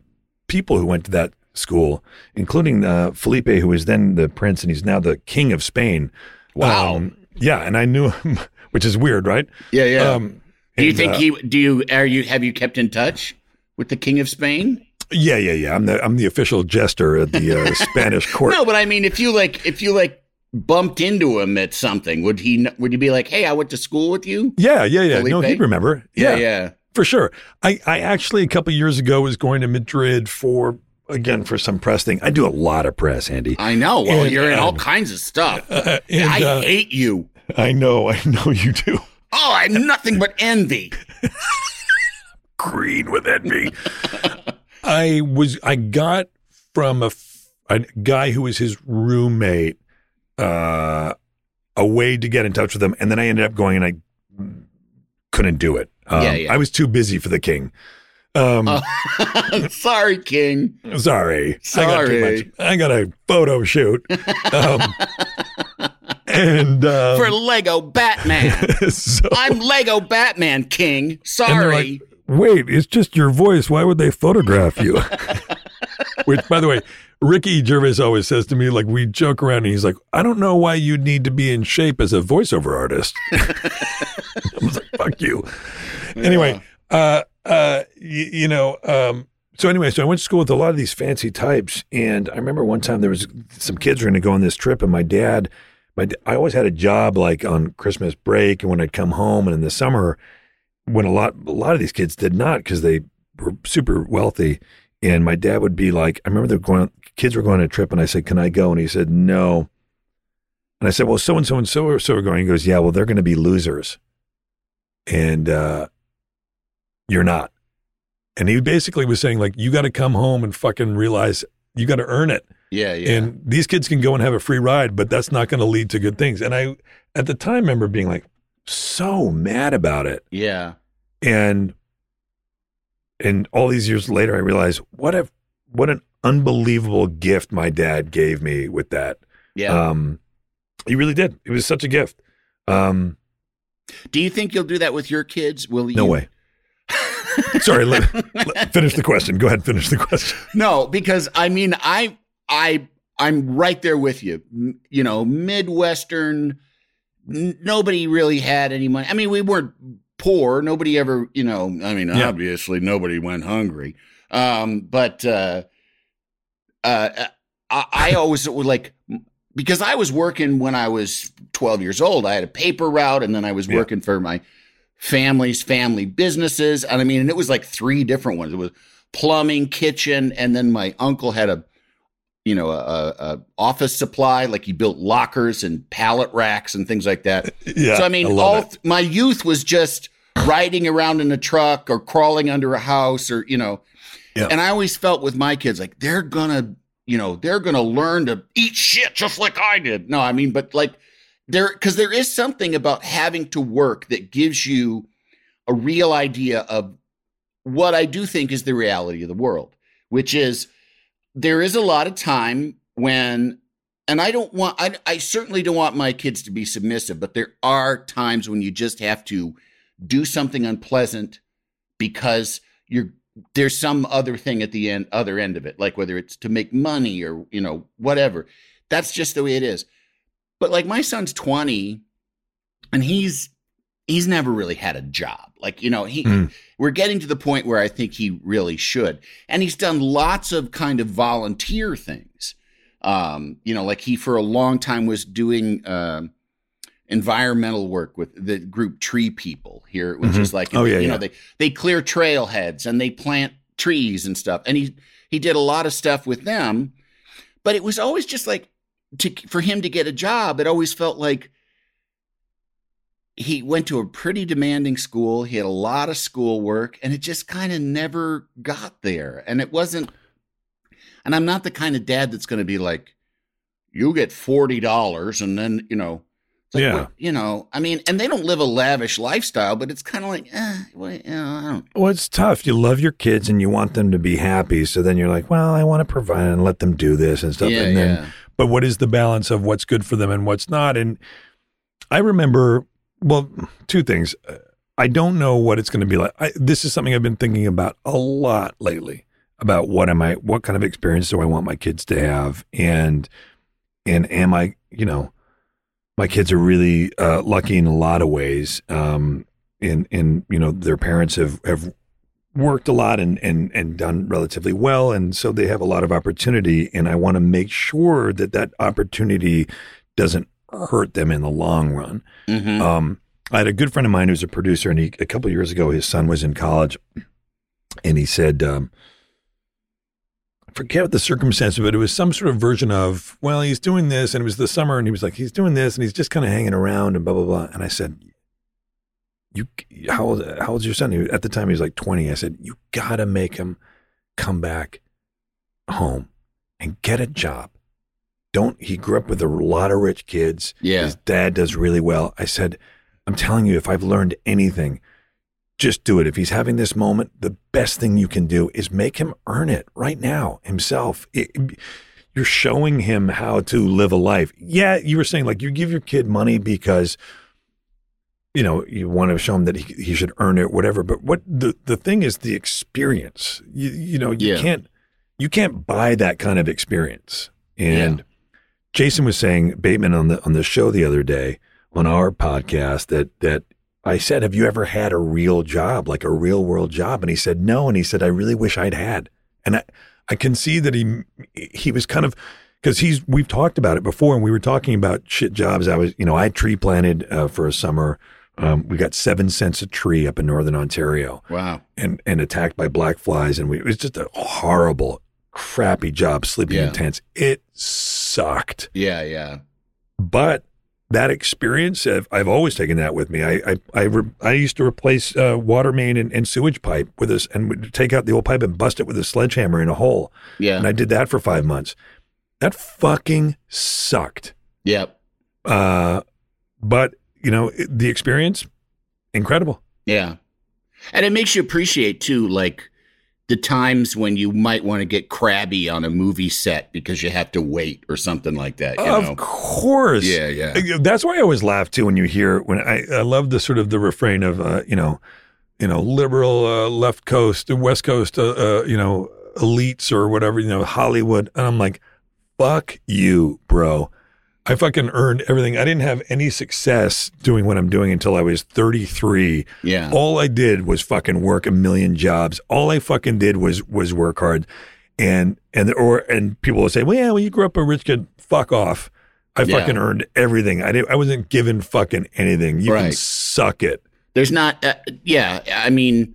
people who went to that school including uh, felipe who was then the prince and he's now the king of spain Wow. Um, yeah and i knew him which is weird right yeah, yeah. um do you and, think uh, he, do you, are you, have you kept in touch with the King of Spain? Yeah, yeah, yeah. I'm the I'm the official jester at the uh, Spanish court. No, but I mean, if you like, if you like bumped into him at something, would he, would you be like, hey, I went to school with you? Yeah, yeah, yeah. No, he'd remember. Yeah, Yeah, yeah. for sure. I I actually a couple years ago was going to Madrid for again for some press thing. I do a lot of press, Andy. I know. Well, And, you're in all um, kinds of stuff. Uh, and, I uh, hate you. I know, I know you do. Oh, I'm nothing but envy. Green with envy. I was I got from a guy who was his roommate uh, a way to get in touch with him, and then I ended up going and I couldn't do it. Um, Yeah, yeah. I was too busy for the king. Um, Oh. Sorry, King. Sorry. I got, too Sorry. much. I got a photo shoot. Um, and um, For Lego Batman. so, I'm Lego Batman King. Sorry. like, wait, it's just your voice. Why would they photograph you? Which, by the way, Ricky Gervais always says to me, like, we joke around and he's like, I don't know why you'd need to be in shape as a voiceover artist. I was like, fuck you. Anyway, uh, uh, y- you know, um, so anyway, so I went to school with a lot of these fancy types, and I remember one time there was some kids were going to go on this trip, and my dad, my I always had a job like on Christmas break, and when I'd come home, and in the summer, when a lot a lot of these kids did not because they were super wealthy, and my dad would be like, I remember they were going, kids were going on a trip, and I said, "Can I go?" And he said, "No." And I said, "Well, so and so and so or so are going." He goes, "Yeah, well, they're going to be losers, and uh, you're not." And he basically was saying, like, you got to come home and fucking realize you got to earn it. Yeah, yeah. And these kids can go and have a free ride, but that's not going to lead to good things. And I, at the time, remember being like so mad about it. yeah. And, and all these years later, I realized what a, what an unbelievable gift my dad gave me with that. Yeah. Um, he really did. It was such a gift. Um, do you think you'll do that with your kids? Will you? no way. Sorry, let, let- finish the question. Go ahead, finish the question. No, because I mean, I, I, I'm right there with you. M- You know, Midwestern. n- Nobody really had any money. I mean, we weren't poor. Nobody ever, you know. I mean, Yeah. obviously, nobody went hungry. Um, but uh, uh, I, I always would like because I was working when I was 12 years old. I had a paper route, and then I was Yeah. working for my family's family businesses. And I mean, and it was like three different ones. It was plumbing, kitchen, and then my uncle had a, you know, a, a, office supply. Like he built lockers and pallet racks and things like that. Yeah. so I mean, love all th- my youth was just riding around in a truck or crawling under a house or, you know. Yeah. And I always felt with my kids like they're gonna, you know, they're gonna learn to eat shit just like I did. No, I mean, but like there because there is something about having to work that gives you a real idea of what I do think is the reality of the world, which is there is a lot of time when and I don't want I, I certainly don't want my kids to be submissive, but there are times when you just have to do something unpleasant because you're there's some other thing at the end other end of it, like whether it's to make money or you know whatever. That's just the way it is. But like my son's 20 and he's he's never really had a job. Like, you know, he Mm. we're getting to the point where I think he really should. And he's done lots of kind of volunteer things. Um, you know, like he for a long time was doing um environmental work with the group Tree People here, which Mhm. is like Oh, yeah, you yeah. know, they they clear trailheads and they plant trees and stuff. And he he did a lot of stuff with them. But it was always just like to for him to get a job, it always felt like he went to a pretty demanding school. He had a lot of schoolwork, and it just kind of never got there. And it wasn't. And I'm not the kind of dad that's going to be like, "You get forty dollars, and then you know." like, Yeah. what- you know, I mean, and they don't live a lavish lifestyle, but it's kind of like, eh, well, you know, I don't. Well, it's tough. You love your kids and you want them to be happy. So then you're like, well, I want to provide and let them do this and stuff. Yeah, and then, yeah. but what is the balance of what's good for them and what's not? And I remember, well, two things. I don't know what it's going to be like. I, this is something I've been thinking about a lot lately about what am I, what kind of experience do I want my kids to have? And, and am I, you know, my kids are really uh, lucky in a lot of ways. Um, and, and, you know, their parents have, have worked a lot and, and, and done relatively well. And so they have a lot of opportunity. And I want to make sure that that opportunity doesn't hurt them in the long run. Mhm. Um, I had a good friend of mine who's a producer, and he a couple of years ago, his son was in college, and he said, um, I forget what the circumstance, but it was some sort of version of, well, he's doing this, and it was the summer, and he was like, he's doing this, and he's just kind of hanging around, and blah blah blah. And I said, you, how old, how old's your son? He, at the time, he was like twenty. I said, you got to make him come back home and get a job. Don't. He grew up with a lot of rich kids. Yeah. His dad does really well. I said, I'm telling you, if I've learned anything, just do it. If he's having this moment, the best thing you can do is make him earn it right now himself. It- you're showing him how to live a life. Yeah, you were saying like you give your kid money because you know you want to show him that he, he should earn it, whatever. But what the the thing is the experience. You you know you Yeah. can't you can't buy that kind of experience. And Jason was saying Bateman on the on the show the other day on our podcast that that I said, "Have you ever had a real job, like a real world job?" And he said, "No." And he said, "I really wish I'd had." And I I can see that he he was kind of because he's we've talked about it before, and we were talking about shit jobs. I was you know I tree planted uh, for a summer. Um, we got seven cents a tree up in northern Ontario Wow. and and attacked by black flies, and we, it was just a horrible, crappy job sleeping Yeah. in tents. It sucked, Yeah. Yeah. but that experience, I've, I've always taken that with me. I I I, re, I used to replace uh, water main and, and sewage pipe with this, and would take out the old pipe and bust it with a sledgehammer in a hole, Yeah. and I did that for five months. That fucking sucked. Yep. Uh, but you know the experience, incredible. Yeah. And it makes you appreciate too, like the times when you might want to get crabby on a movie set because you have to wait or something like that. You of know? course. Yeah, yeah. That's why I always laugh too when you hear when I, I love the sort of the refrain of uh, you know, you know, liberal uh, left coast, west coast, uh, uh, you know, elites or whatever, you know, Hollywood, and I'm like, fuck you, bro. I fucking earned everything. I didn't have any success doing what I'm doing until I was 33. Yeah. All I did was fucking work a million jobs. All I fucking did was was work hard. And and or and people will say, "Well, yeah, well, you grew up a rich kid. Fuck off." I Yeah. fucking earned everything. I didn't. I wasn't given fucking anything. You can suck it. There's not, uh, yeah. I mean,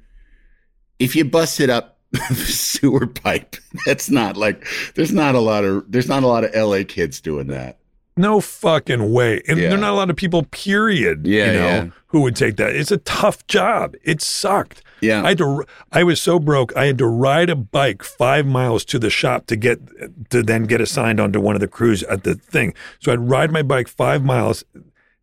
if you busted up sewer pipe, that's not like, there's not a lot of, there's not a lot of LA kids doing that. No fucking way. And Yeah. there are not a lot of people, period, Yeah, you know, yeah. who would take that. It's a tough job. It sucked. Yeah. I had to I was so broke, I had to ride a bike five miles to the shop to get to then get assigned onto one of the crews at the thing. So I'd ride my bike five miles.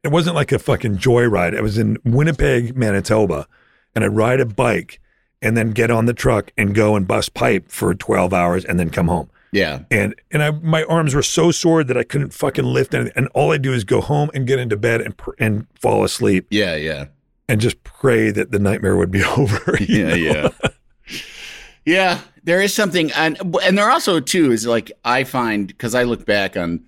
It wasn't like a fucking joyride. I was in Winnipeg, Manitoba, and I'd ride a bike and then get on the truck and go and bust pipe for 12 hours and then come home Yeah. and and I my arms were so sore that I couldn't fucking lift anything. And all I do is go home and get into bed and pr- and fall asleep Yeah. Yeah. and just pray that the nightmare would be over. Yeah. know? Yeah. yeah. There is something, and and there also too is like I find because I look back on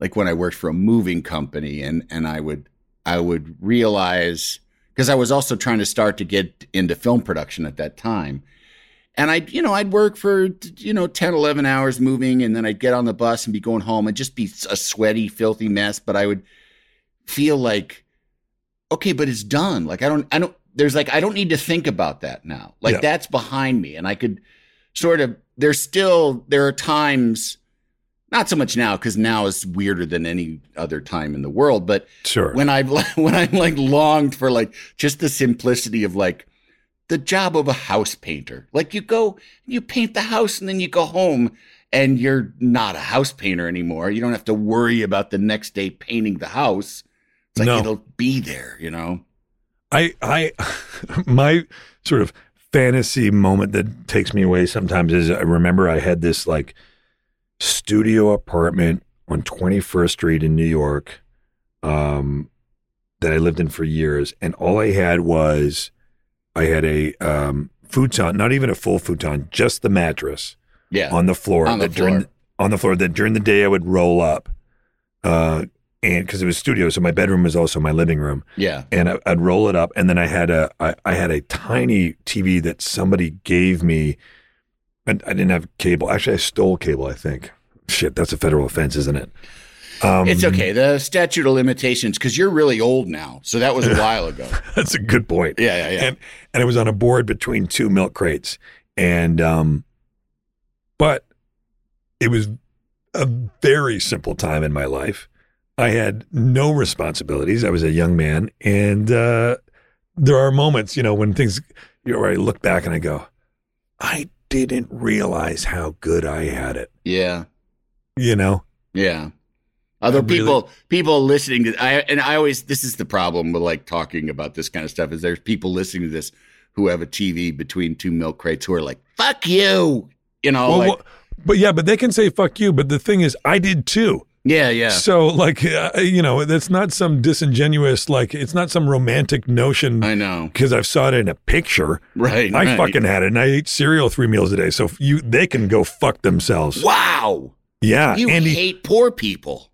like when I worked for a moving company, and and I would I would realize because I was also trying to start to get into film production at that time. And I'd, you know, I'd work for, you know, 10, 11 hours moving, and then I'd get on the bus and be going home and just be a sweaty, filthy mess. But I would feel like, okay, but it's done. Like, I don't, I don't, there's like, I don't need to think about that now. Like, Yeah. that's behind me. And I could sort of, there's still, there are times, not so much now, because now is weirder than any other time in the world, but Sure. when I've when I'm like longed for like just the simplicity of like the job of a house painter. Like you go, you paint the house, and then you go home, and you're not a house painter anymore. You don't have to worry about the next day painting the house. It's like No. it'll be there, you know. I I my sort of fantasy moment that takes me away sometimes is I remember I had this like studio apartment on 21st Street in New York um that I lived in for years and all I had was I had a um futon, not even a full futon, just the mattress Yeah, on the floor On the that during floor. on the floor that during the day I would roll up uh and because it was studio so my bedroom was also my living room yeah, and I, I'd roll it up, and then I had a I, I had a tiny TV that somebody gave me, and I didn't have cable. Actually, I stole cable. I think. Shit, that's a federal offense, isn't it? Um, it's okay. The statute of limitations because you're really old now, so that was a while ago. That's a good point. Yeah, yeah, yeah. And and it was on a board between two milk crates, and um, but it was a very simple time in my life. I had no responsibilities. I was a young man, and uh, there are moments, you know, when things, you know, where I look back and I go, I didn't realize how good I had it. Yeah, You know, Yeah. Other I really- people people listening to I and I always this is the problem with like talking about this kind of stuff is there's people listening to this who have a TV between two milk crates who are like, fuck you. You know, well, like, well, but yeah, but they can say fuck you. But the thing is, I did too. yeah, yeah. So, like, uh, you know, that's not some disingenuous, like, it's not some romantic notion I know. because I've saw it in a picture. Right. I right. fucking had it, and I ate cereal three meals a day. So you, they can go fuck themselves. Wow. Yeah, You Andy. hate poor people.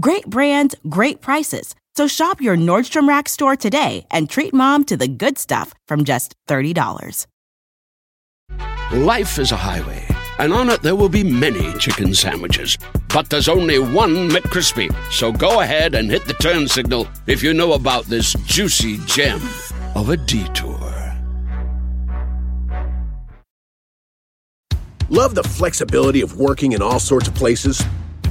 Great brands, great prices. So shop your Nordstrom Rack store today and treat mom to the good stuff from just $30. Life is a highway, and on it there will be many chicken sandwiches. But there's only one McCrispy. So go ahead and hit the turn signal if you know about this juicy gem of a detour. Love the flexibility of working in all sorts of places?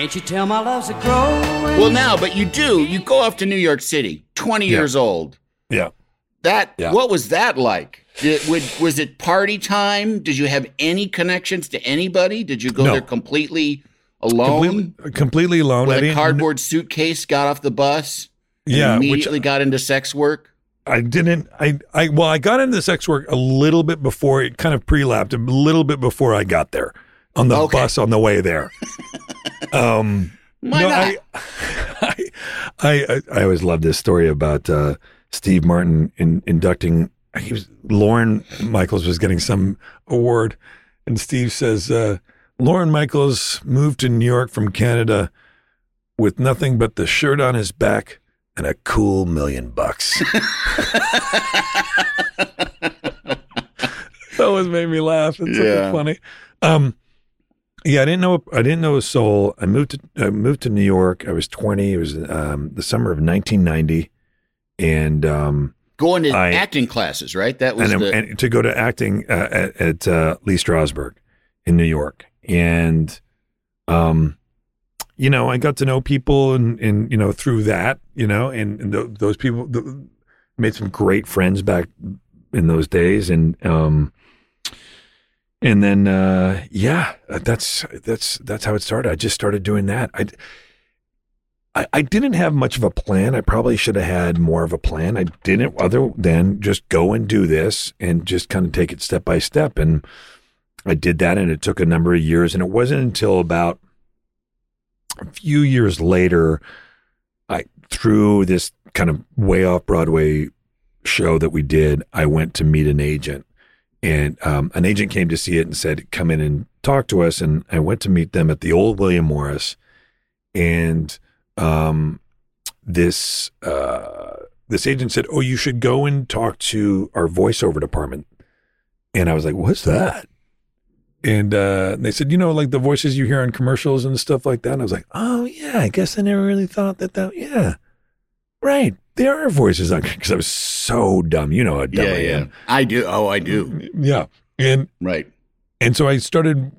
Can't you tell my love's a growing? Well, now, but you do. You go off to New York City, 20 Yeah. years old. Yeah. That Yeah. what was that like? Did, would, was it party time? Did you have any connections to anybody? Did you go No. there completely alone Completely, completely alone. with I a didn't- cardboard suitcase? Got off the bus. and Yeah, which- immediately got into sex work. I didn't. I. I. Well, I got into the sex work a little bit before it kind of pre-lapped a little bit before I got there on the Okay. bus on the way there. um, Why no? I, I, I, I always love this story about uh, Steve Martin in, inducting. He was Lorne Michaels was getting some award, and Steve says uh, Lorne Michaels moved to New York from Canada with nothing but the shirt on his back and a cool million bucks. that always made me laugh. It's Yeah. so funny. Um, yeah, I didn't know. I didn't know a soul. I moved to I moved to New York. I was twenty. It was um, the summer of 1990, and um, Going to I- acting classes, right? That was and, the and to go to acting uh, at, at uh, Lee Strasberg in New York, and um, you know, I got to know people, and and you know through that, you know, and, and th- those people th- made some great friends back in those days, and um, and then uh, yeah, that's that's that's how it started. I just started doing that. I. I, I didn't have much of a plan. I probably should have had more of a plan. I didn't, other than just go and do this and just kind of take it step by step. And I did that, and it took a number of years. And it wasn't until about a few years later, I through this kind of way off Broadway show that we did, I went to meet an agent, and um, an agent came to see it and said, "Come in and talk to us." And I went to meet them at the old William Morris, and um, this uh, this agent said, "Oh, you should go and talk to our voiceover department." And I was like, "What's that?" And uh, they said, "You know, like the voices you hear on commercials and stuff like that." And I was like, "Oh yeah, I guess I never really thought that. That yeah, right. There are voices on because I was so dumb. You know how dumb yeah, I yeah. am. I do. Oh, I do. Yeah, and Right. and so I started,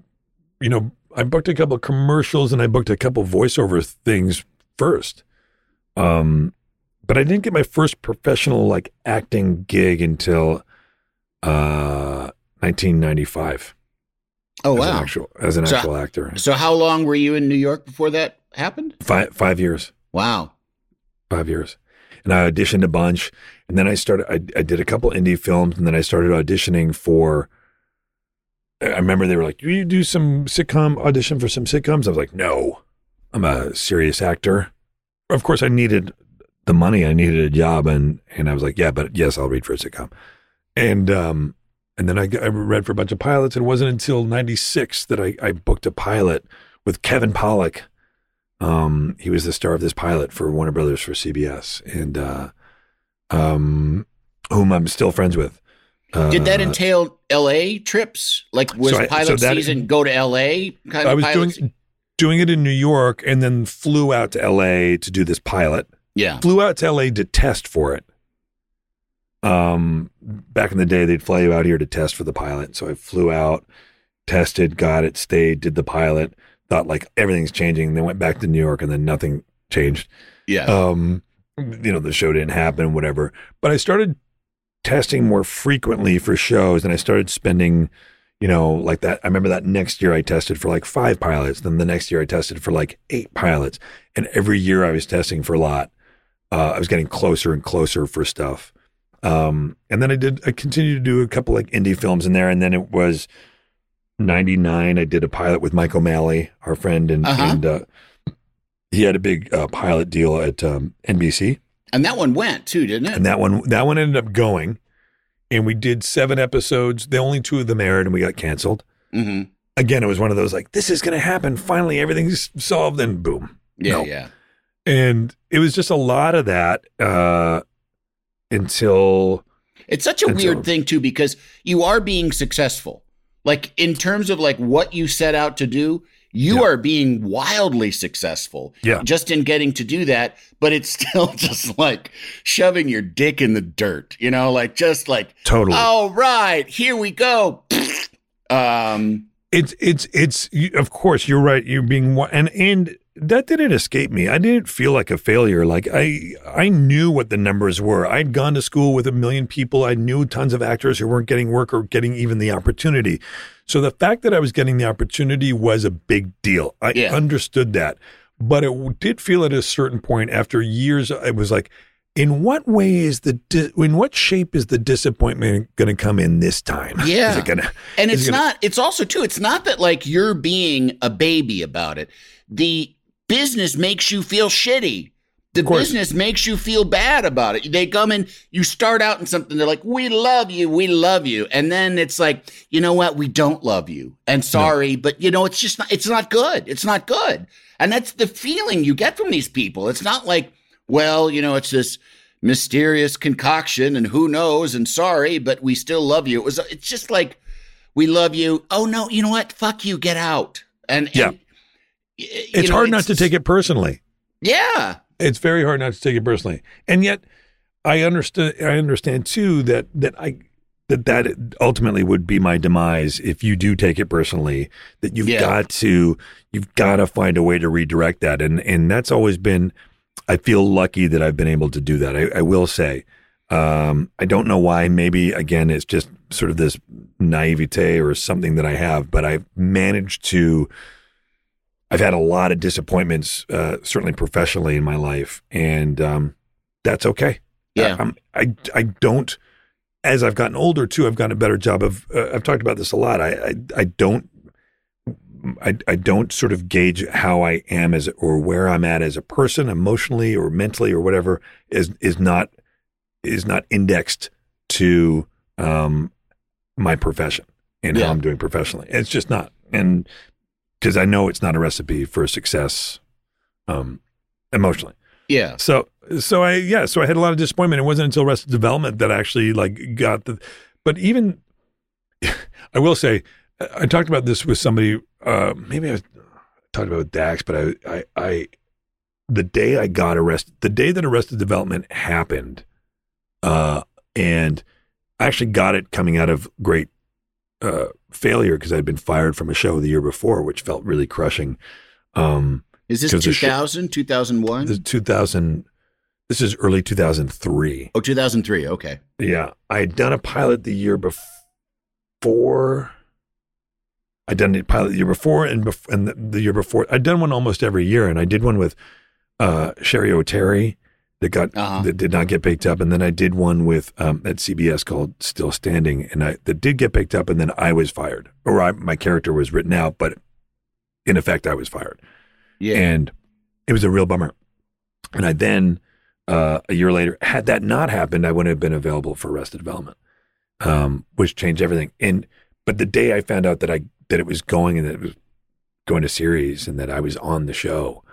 you know, I booked a couple of commercials and I booked a couple voiceover things first. Um, but I didn't get my first professional like acting gig until uh 1995. Oh as wow. An actual, as an So- actual actor. So how long were you in New York before that happened? Five five years. Wow. Five years. And I auditioned a bunch. And then I started I, I did a couple indie films and then I started auditioning for I remember they were like, Do you do some sitcom audition for some sitcoms? I was like, No. I'm a serious actor. Of course I needed the money. I needed a job and and I was like, Yeah, but yes, I'll read for a sitcom. And um and then I, I read for a bunch of pilots. It wasn't until '96 that I, I booked a pilot with Kevin Pollak. Um, he was the star of this pilot for Warner Brothers for CBS, and uh, um, whom I'm still friends with. Uh, Did that entail L.A. trips? Like was So I- pilot so that- season go to L.A. kind I was doing se- doing it in New York, and then flew out to L.A. to do this pilot. Yeah. Flew out to L.A. to test for it. Um, back in the day, they'd fly you out here to test for the pilot. So I flew out, tested, got it, stayed, did the pilot. Thought like everything's changing. Then went back to New York, and then nothing changed. Yeah. um you know the show didn't happen whatever but i started testing more frequently for shows and i started spending you know like that i remember that next year i tested for like five pilots then the next year i tested for like eight pilots and every year i was testing for a lot uh, i was getting closer and closer for stuff um and then i did i continued to do a couple like indie films in there and then it was 99 i did a pilot with mike o'malley our friend and Uh-huh. and uh he had a big uh, pilot deal at um, NBC, and that one went too, didn't it? and that one that one ended up going, and we did seven episodes. The only two of them aired, and we got canceled. mm-hmm. again, it was one of those like, this is going to happen. Finally, everything's solved, and boom. Yeah, No. yeah. And it was just a lot of that uh, until It's such a And weird thing too because you are being successful. Like in terms of like what you set out to do, you Yeah. are being wildly successful. Yeah. Just in getting to do that, but it's still just like shoving your dick in the dirt, you know, like just like totally. all right, here we go. um It's it's it's of course you're right. You're being and and that didn't escape me. I didn't feel like a failure. Like I I knew what the numbers were. I'd gone to school with a million people. I knew tons of actors who weren't getting work or getting even the opportunity. So the fact that I was getting the opportunity was a big deal. I Yeah. understood that, but it did feel at a certain point after years. It was like. In what way is the di- in what shape is the disappointment going to come in this time? Yeah. is it gonna? And it's it gonna- not, it's also too, it's not that like you're being a baby about it. The business makes you feel shitty. The business makes you feel bad about it. They come in, you start out in something, they're like, we love you, we love you. And then it's like, you know what, we don't love you. And sorry, but you know, it's just not, it's not good. It's not good. And that's the feeling you get from these people. It's not like, well, you know, it's this mysterious concoction and who knows and sorry, but we still love you. It was, it's just like, we love you. Oh no, you know what? Fuck you. Get out. And Yeah. and, y- you It's know, hard not to take it personally. Yeah. It's very hard not to take it personally. And yet I understand I understand too that that I that that ultimately would be my demise if you do take it personally that you've Yeah. got to you've got to find a way to redirect that and and that's always been I feel lucky that I've been able to do that. I, I will say um, I don't know why. Maybe again, it's just sort of this naivete or something that I have, but I've managed to I've had a lot of disappointments, uh, certainly professionally in my life, and um, that's okay. Yeah. I, I'm, I I don't. As I've gotten older too, I've gotten a better job of. Uh, I've talked about this a lot. I I, I don't. I, I don't sort of gauge how I am as or where I'm at as a person emotionally or mentally or whatever is is not is not indexed to um my profession and Yeah. how I'm doing professionally. It's just not. And because I know it's not a recipe for success um emotionally. Yeah. So so I yeah, so I had a lot of disappointment. It wasn't until Arrested Development that I actually like got the but even I will say I I talked about this with somebody uh maybe I talked about with Dax, but I I I the day I got arrested the day that Arrested Development happened, uh and I actually got it coming out of great uh failure because I'd been fired from a show the year before, which felt really crushing. Um Is this the sh- 2000, 2001? the 2000 this is early 2003 oh, 2003. Okay. yeah i had done a pilot the year before i'd done a pilot the year before and, bef- and the, the year before i'd done one almost every year and i did one with uh Cheri Oteri that got Uh-huh. that did not get picked up and then i did one with um at cbs called still standing and i that did get picked up and then i was fired or I, my character was written out but in effect i was fired Yeah. and it was a real bummer. And I then, uh, a year later, had that not happened, I wouldn't have been available for Arrested Development, um, which changed everything. And but the day I found out that I that it was going and that it was going to series and that I was on the show,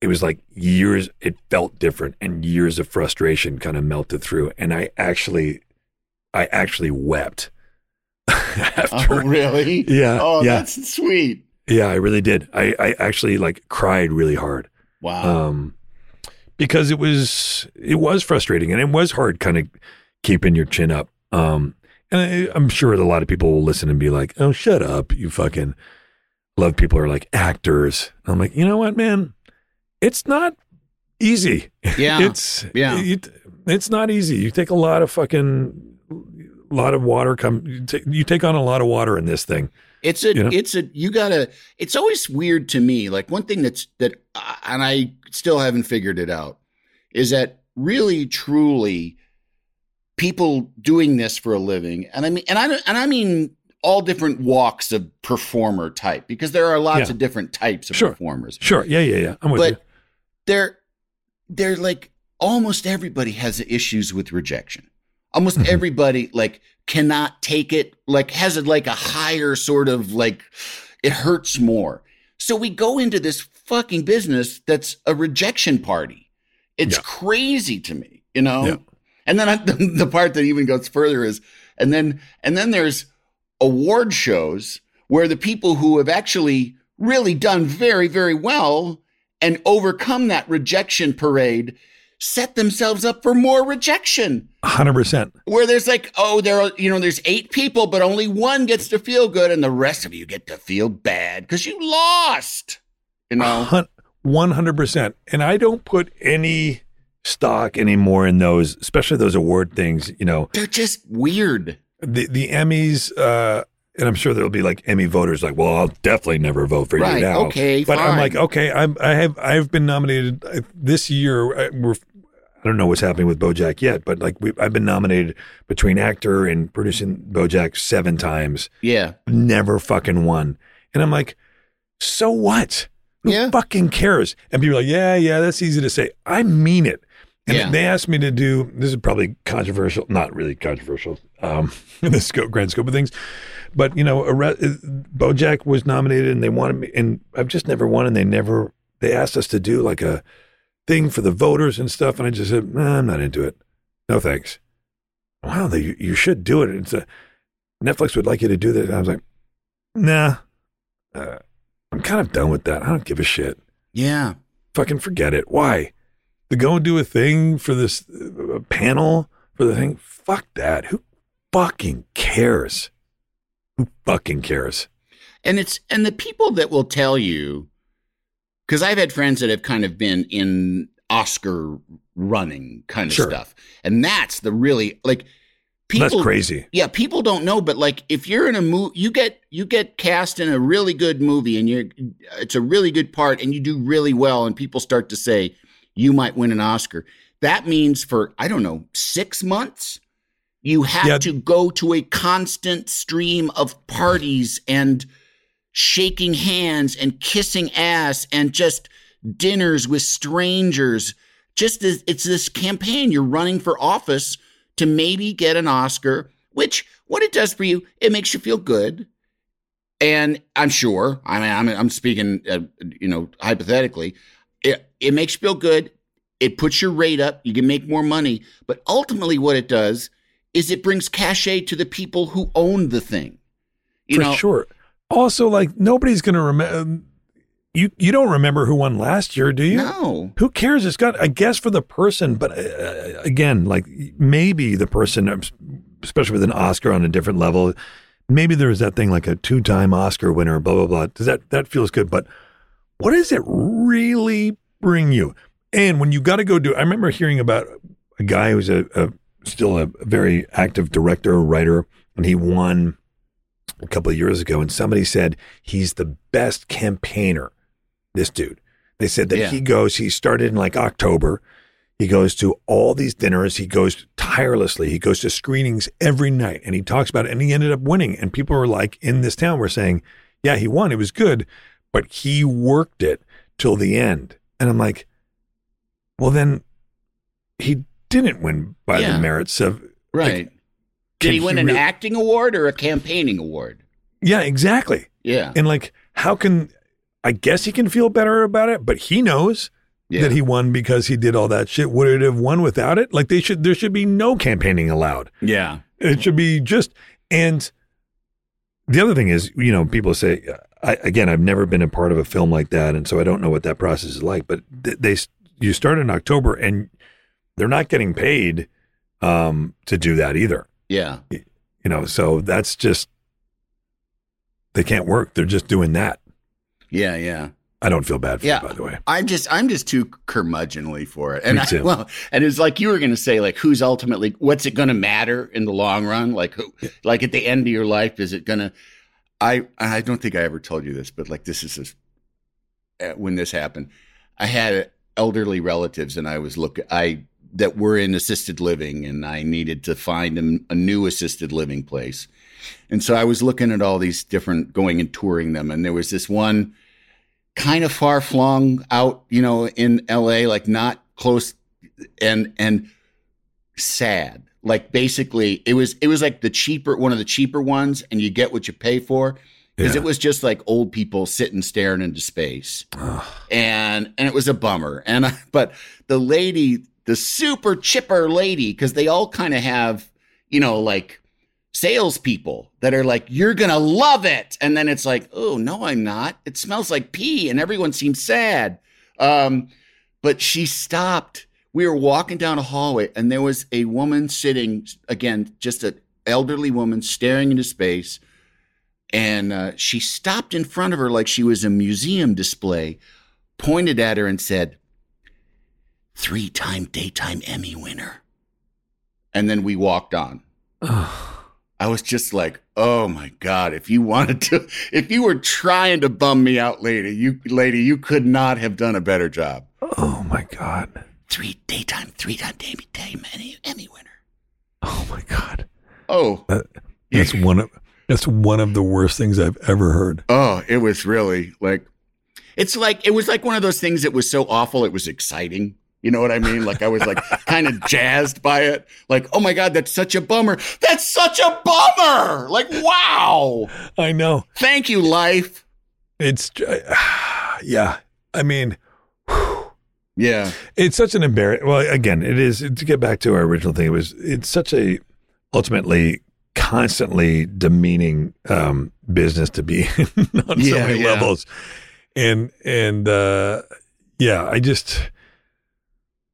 it was like years. It felt different, and years of frustration kind of melted through. And I actually, I actually wept after. oh, really? Yeah, Oh, yeah. that's sweet. Yeah, I really did. I, I actually like cried really hard. Wow. Um, because it was it was frustrating and it was hard kind of keeping your chin up. Um, and I, I'm sure that a lot of people will listen and be like, "Oh, shut up, you fucking." A lot of people are like actors. I'm like, you know what, man? It's not easy. Yeah. it's Yeah. it- it's not easy. You take a lot of fucking, lot of water. Come, you take, you take on a lot of water in this thing. It's a, You know? it's a, you gotta, it's always weird to me. Like one thing that's, that, and I still haven't figured it out is that really, truly people doing this for a living. And I mean, and I, and I mean all different walks of performer type because there are lots Yeah. of different types of Sure. performers. Sure. Yeah. Yeah. Yeah. I'm with you. They're, they're like almost everybody has issues with rejection. Almost Mhm. everybody like cannot take it, like has it like a higher sort of like it hurts more. So we go into this fucking business that's a rejection party. It's Yeah. crazy to me, you know? Yeah. And then I, the, the part that even goes further is, and then, and then there's award shows where the people who have actually really done very, very well and overcome that rejection parade set themselves up for more rejection hundred percent. where there's like, oh, there are, you know, there's eight people, but only one gets to feel good and the rest of you get to feel bad because you lost, you know? One hundred percent. And I don't put any stock anymore in those, especially those award things. You know, They're just weird. the the Emmys, uh, and I'm sure there'll be like Emmy voters like, well, I'll definitely never vote for Right, you now. okay, but I'm like, okay, I'm I have I've been nominated uh, this year. uh, We're I don't know what's happening with BoJack yet, but like we, I've been nominated between actor and producing BoJack seven times. Yeah. Never fucking won, and I'm like, so what? Who Yeah. fucking cares? And people are like, yeah, yeah, that's easy to say. I mean it. And Yeah. they asked me to do this is probably controversial, not really controversial um, in the scope, grand scope of things, but you know, Arre- BoJack was nominated, and they wanted me, and I've just never won, and they never they asked us to do like a thing for the voters and stuff, and I just said, nah, I'm not into it. No thanks. Wow, they, you should do it. It's a Netflix would like you to do this. And I was like, nah, uh, I'm kind of done with that. I don't give a shit Yeah. fucking forget it. Why? To go and do a thing for this uh, panel for the thing? Fuck that. Who fucking cares? Who fucking cares? And it's, and the people that will tell you, because I've had friends that have kind of been in Oscar running kind of Sure. stuff. And that's the really, like, people. That's crazy. Yeah, people don't know, but like if you're in a movie, you get you get cast in a really good movie, and you're it's a really good part, and you do really well, and people start to say you might win an Oscar. That means for I don't know six months, you have Yeah. to go to a constant stream of parties and shaking hands and kissing ass and just dinners with strangers. Just as, it's this campaign you're running for office to maybe get an Oscar, which what it does for you, it makes you feel good. And I'm sure, I mean, I'm, I'm speaking, uh, you know, hypothetically, it, it makes you feel good. It puts your rate up. You can make more money. But ultimately, what it does is it brings cachet to the people who own the thing. You for know, sure. Also, like nobody's gonna remember. You you don't remember who won last year, do you? no. Who cares? It's got, I guess, for the person, but uh, again, like maybe the person, um, especially with an Oscar on a different level, maybe there's that thing like a two-time Oscar winner, blah blah blah. Does that that feels good? But what does it really bring you? And when you got to go do, I remember hearing about a guy who's a, a still a very active director, writer, and he won a couple of years ago, and somebody said he's the best campaigner. This dude. They said that Yeah. he goes, he started in like October. He goes to all these dinners. He goes tirelessly. He goes to screenings every night and he talks about it. And he ended up winning. And people were like, in this town, were saying, yeah, he won. It was good, but he worked it till the end. And I'm like, well, then he didn't win by Yeah. the merits of. Right. can Did he win an really- acting award or a campaigning award? Yeah, exactly. Yeah. And like, how can, I guess he can feel better about it, but he knows Yeah. that he won because he did all that shit. Would it have won without it? Like, they should, there should be no campaigning allowed. yeah. It should be just, and the other thing is, you know, people say, I, again, I've never been a part of a film like that. And so I don't know what that process is like, but th- they, you start in October and they're not getting paid um, to do that either. Yeah. You know, so that's just, they can't work. They're just doing that. Yeah. Yeah. I don't feel bad for Yeah. it, by the way. I'm just I'm just too curmudgeonly for it. And Me I, well, and it's like you were going to say like who's ultimately what's it going to matter in the long run? Like who like at the end of your life is it going to I I don't think I ever told you this, but like this is this, uh, when this happened. I had elderly relatives and I was look I that were in assisted living and I needed to find a, a new assisted living place. And so I was looking at all these different going and touring them and there was this one kind of far flung out, you know, in LA, like not close and and sad. like basically it was it was like the cheaper one of the cheaper ones, and you get what you pay for because Yeah. it was just like old people sitting staring into space, and and it was a bummer. And I, but the lady, the super chipper lady, because they all kind of have you know like salespeople that are like, "You're gonna love it," and then it's like, "Oh no, I'm not. It smells like pee," and everyone seems sad. Um, but she stopped. We were walking down a hallway, and there was a woman sitting again, just an elderly woman staring into space. And uh, she stopped in front of her like she was a museum display, pointed at her, and said, Three time daytime Emmy winner. And then we walked on. I was just like, oh my God, if you wanted to, if you were trying to bum me out, lady, you, lady, you could not have done a better job. Oh my god. Three daytime, three time daytime Emmy, Emmy winner. Oh my god. Oh, That's one of that's one of the worst things I've ever heard. oh, it was really like, it's like, it was like one of those things that was so awful, it was exciting. You know what I mean? Like I was like kind of jazzed by it. Like, oh my God, that's such a bummer. That's such a bummer. Like, wow. I know. Thank you, life. It's yeah. I mean, Yeah. it's such an embarrassment. Well, again, it is to get back to our original thing. It was it's such a ultimately constantly demeaning um, business to be in on so many yeah. levels, and and uh, yeah, I just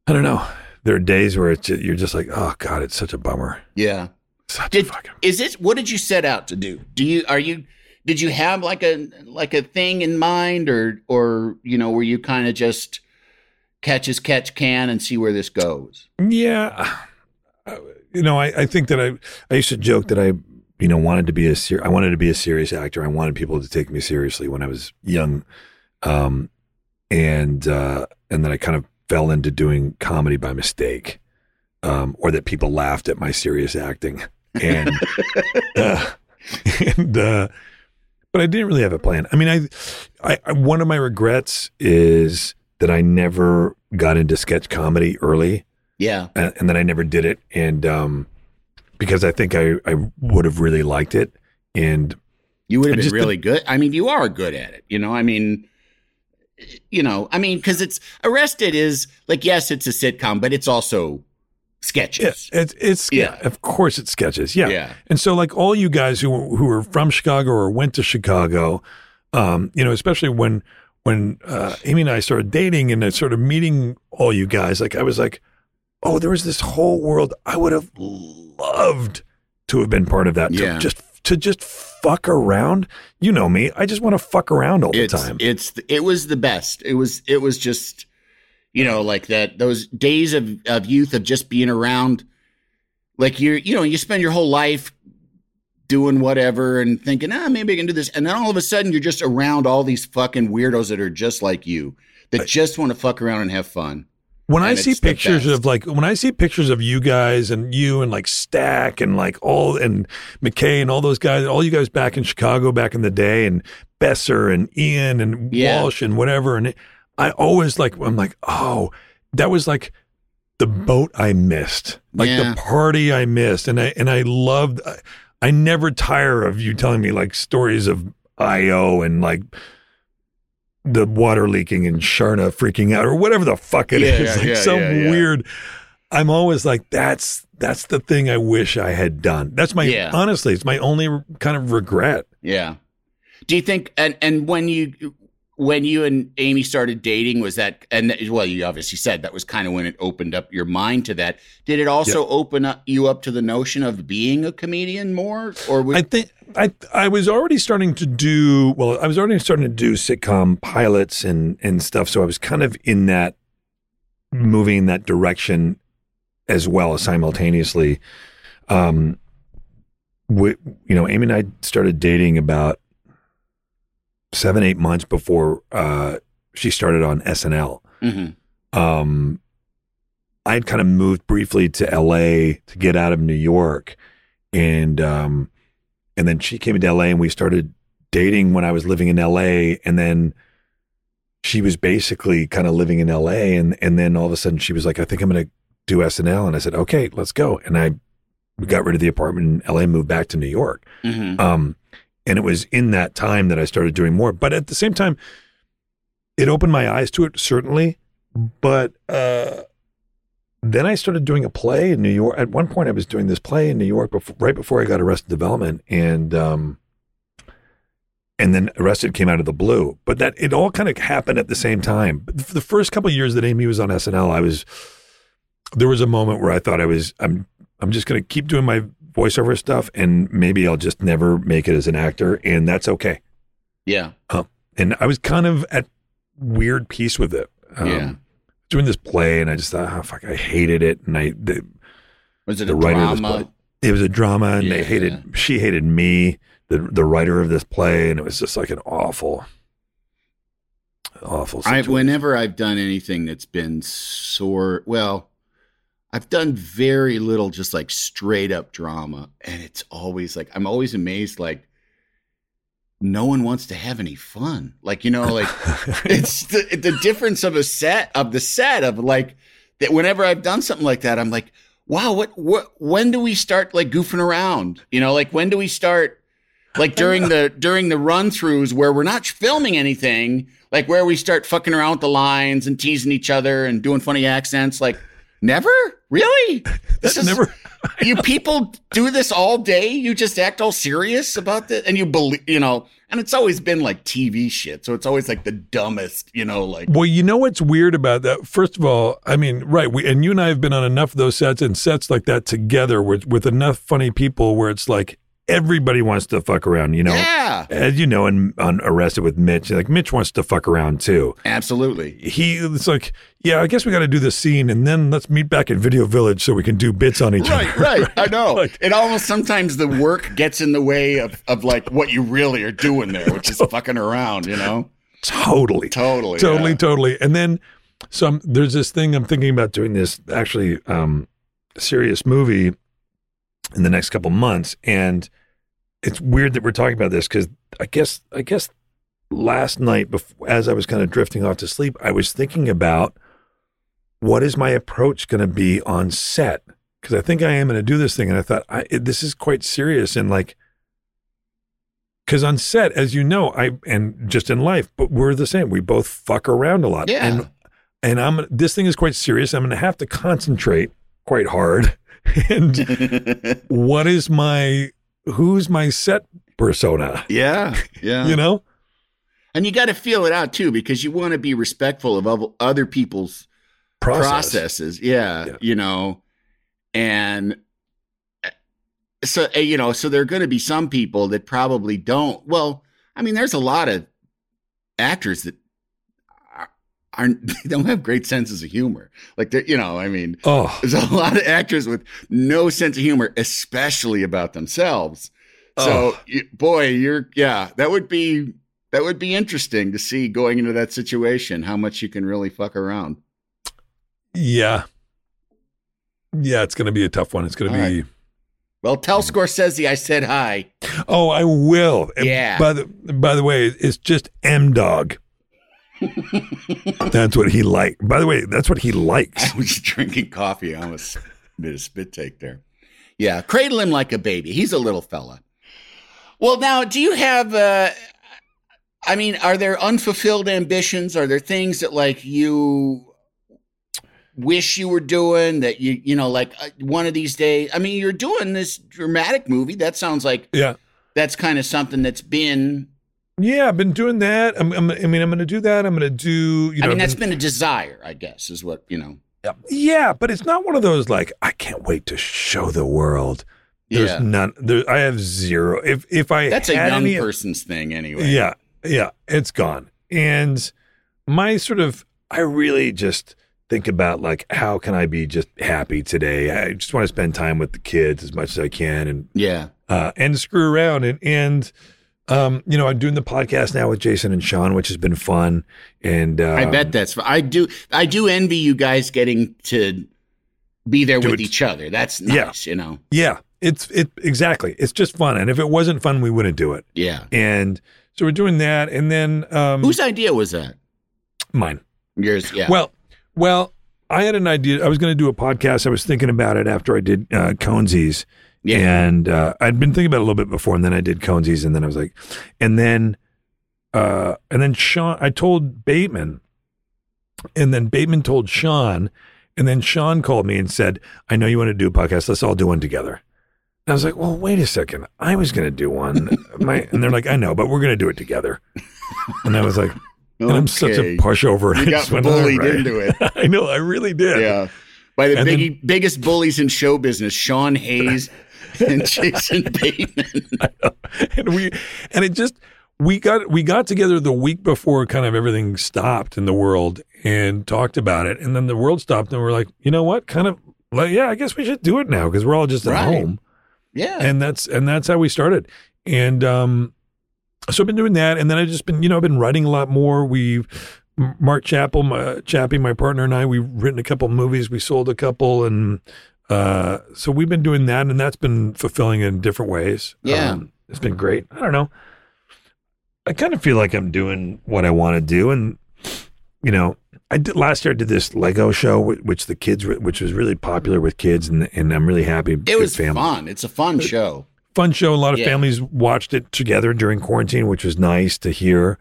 I don't know. There are days where it's you're just like, oh god, it's such a bummer. Yeah. Such Did a fucking is it what did you set out to do? Do you are you did you have like a like a thing in mind or or you know were you kind of just catch as catch can and see where this goes? Yeah, Uh, you know, I, I think that I I used to joke that I you know wanted to be a ser- I wanted to be a serious actor. I wanted people to take me seriously when I was young, um, and uh, and then I kind of fell into doing comedy by mistake, um, or that people laughed at my serious acting, and uh, and uh, but I didn't really have a plan. I mean, I, I, I one of my regrets is that I never got into sketch comedy early Yeah. and, and then I never did it. And um, because I think I, I would have really liked it. And You would have been really good. I mean, you are good at it. You know, I mean, you know, I mean, because it's Arrested is like, yes, it's a sitcom, but it's also yeah, sketches. it's, it's yeah. Yeah. of course it's sketches. Yeah. Yeah. And so like all you guys who, who are from Chicago or went to Chicago, um, you know, especially when, when uh, Amy and I started dating and I started meeting all you guys, like I was like, oh, there was this whole world. I would have loved to have been part of that. Yeah. Just to just fuck around. You know me. I just want to fuck around all the time. it's it was the best. It was it was just you know like that those days of of youth of just being around like you're you know you spend your whole life doing whatever and thinking ah maybe I can do this and then all of a sudden you're just around all these fucking weirdos that are just like you that just want to fuck around and have fun. When I see pictures of like when I see pictures of you guys and you and like Stack and like all and McKay and all those guys, all you guys back in Chicago back in the day, and Besser and Ian and Yeah. Walsh and whatever, and I always like I'm like oh that was like the boat I missed, like Yeah. the party I missed, and I and I loved. I, I never tire of you telling me like stories of IO and like the water leaking and Charna freaking out or whatever the fuck it Yeah, is, yeah, like some weird. I'm always like, that's that's the thing I wish I had done. That's my Yeah. honestly, it's my only kind of regret. Yeah. Do you think and and when you when you and Amy started dating was that and well you obviously said that was kind of when it opened up your mind to that. Did it also open up you up to the notion of being a comedian more or was, I think I I was already starting to do well. I was already starting to do sitcom pilots and and stuff. So I was kind of in that moving in that direction as well simultaneously. Um, we, you know, Amy and I started dating about seven eight months before uh, she started on SNL. Mhm. Um, I had kind of moved briefly to LA to get out of New York, and um, and then she came into LA and we started dating when I was living in LA, and then she was basically kind of living in LA, and and then all of a sudden she was like, I think I'm going to do SNL, and I said, okay, let's go, and I we got rid of the apartment in LA, and moved back to New York. Mhm. Um, and it was in that time that I started doing more. But at the same time, it opened my eyes to it, certainly. But uh, then I started doing a play in New York. At one point, I was doing this play in New York before, right before I got Arrested Development, and um, and then Arrested came out of the blue. But that it all kind of happened at the same time. The first couple years that Amy was on SNL, I was there was a moment where I thought I was I'm I'm just going to keep doing my voiceover stuff, and maybe I'll just never make it as an actor, and that's okay. Yeah. And I was kind of at weird peace with it. Um, Yeah. Doing this play, and I just thought, oh fuck, I hated it, and I the, Was it the a writer of this drama? play. It was a drama, and Yeah. they hated. She hated me, the the writer of this play, and it was just like an awful, awful. I, whenever I've done anything that's been sore, well, I've done very little, just like straight up drama, and it's always like I'm always amazed, like no one wants to have any fun. Like you know, like it's the the difference of a set of the set of like that. Whenever I've done something like that, I'm like, wow, what what? When do we start like goofing around? You know, like when do we start? Like during the during the run throughs where we're not filming anything, like where we start fucking around with the lines and teasing each other and doing funny accents. Like never, really. This is never. you people do this all day. You just act all serious about this, and you believe, you know. And it's always been like TV shit, so it's always like the dumbest, you know, like Well, you know what's weird about that? First of all, I mean, right, we and you and I have been on enough of those sets and sets like that together with with enough funny people where it's like everybody wants to fuck around, you know. yeah, As you know, and on Arrested with Mitch, like Mitch wants to fuck around too. absolutely. He it's like, yeah, I guess we got to do this scene, and then let's meet back at Video Village so we can do bits on each Right, other. right. Right. I know. Like- it almost sometimes the work gets in the way of, of like what you really are doing there, which is fucking around, you know? Totally, Totally. totally, yeah. totally. And then some there's this thing I'm thinking about doing this actually um serious movie in the next couple months and it's weird that we're talking about this cuz I guess I guess last night before, as I was kind of drifting off to sleep I was thinking about what is my approach going to be on set cuz I think I am going to do this thing and I thought I this is quite serious and like because on set, as you know, I and just in life, but we're the same. We both fuck around a lot. Yeah. And and I'm this thing is quite serious. I'm going to have to concentrate quite hard. And what is my who's my set persona? yeah. Yeah. You know? and you got to feel it out too, because you want to be respectful of other people's Process. processes. Yeah, Yeah. You know, and so, uh, you know, so there are going to be some people that probably don't. Well, I mean, there's a lot of actors that aren't, they don't have great senses of humor. Like, they're, you know, I mean, Oh, there's a lot of actors with no sense of humor, especially about themselves. So, Oh. boy, you're yeah, that would be that would be interesting to see going into that situation how much you can really fuck around. yeah. Yeah, it's going to be a tough one. It's going to All be Well, tell mm. Scorsese I said hi. Oh, I will. Yeah. By the by the way, it's just M Dog. that's what he like. By the way, that's what he likes. I was drinking coffee. I almost did a spit take there. Yeah, cradle him like a baby. He's a little fella. Well, now, do you have? uh I mean, are there unfulfilled ambitions? Are there things that like you wish you were doing that you you know like uh, one of these days? I mean, you're doing this dramatic movie. That sounds like Yeah. that's kind of something that's been. Yeah, I've been doing that. I'm, I'm, I mean, I'm going to do that. I'm going to do, you know, I mean, that's been- been a desire, I guess, is what you know. yeah, but it's not one of those like, I can't wait to show the world. There's Yeah. none, there, I have zero. If, if I, That's a young any- person's thing, anyway. Yeah, yeah, it's gone. And my sort of, I really just think about like, how can I be just happy today? I just want to spend time with the kids as much as I can and, yeah. uh, and screw around. And, and, um, you know, I'm doing the podcast now with Jason and Sean, which has been fun. And, uh, I bet that's. I do. I do envy you guys getting to be there with it. each other. That's Yeah. nice. You know. yeah, it's, it exactly. It's just fun. And if it wasn't fun, we wouldn't do it. Yeah. And so we're doing that. And then, um, Whose idea was that? mine? Yours. Yeah. Well, well, I had an idea. I was going to do a podcast. I was thinking about it after I did uh, Conesies, Yeah. And uh, I'd been thinking about it a little bit before, and then I did Conesies, and then I was like, and then, uh, and then Sean, I told Bateman, and then Bateman told Sean, and then Sean called me and said, "I know you want to do a podcast. Let's all do one together." And I was like, "Well, wait a second. I was going to do one." My, and they're like, "I know, but we're going to do it together." And I was like, and I'm such a Okay. pushover. I You got just went, "All bullied right." into it. I know, I really did. Yeah. By the then- biggest bullies in show business, Sean Hayes and Jason Bateman. and we and it just we got we got together the week before kind of everything stopped in the world and talked about it. And then the world stopped and we're like you know what? Kind of like yeah i guess we should do it now because we're all just at Right. home. Yeah. and that's and that's how we started. And um so i've been doing that. And then i've just been you know i've been writing a lot more. We've mark chappell my chappie my partner and i we've written a couple movies. We sold a couple and uh so we've been doing that and that's been fulfilling in different ways Yeah. Um, it's been great i don't know i kind of feel like i'm doing what i want to do and you know I did last year. I did this Lego show, which the kids, which was really popular with kids, and and I'm really happy. it was family fun. It's a fun show. fun show. A lot of Yeah. families watched it together during quarantine, which was nice to hear.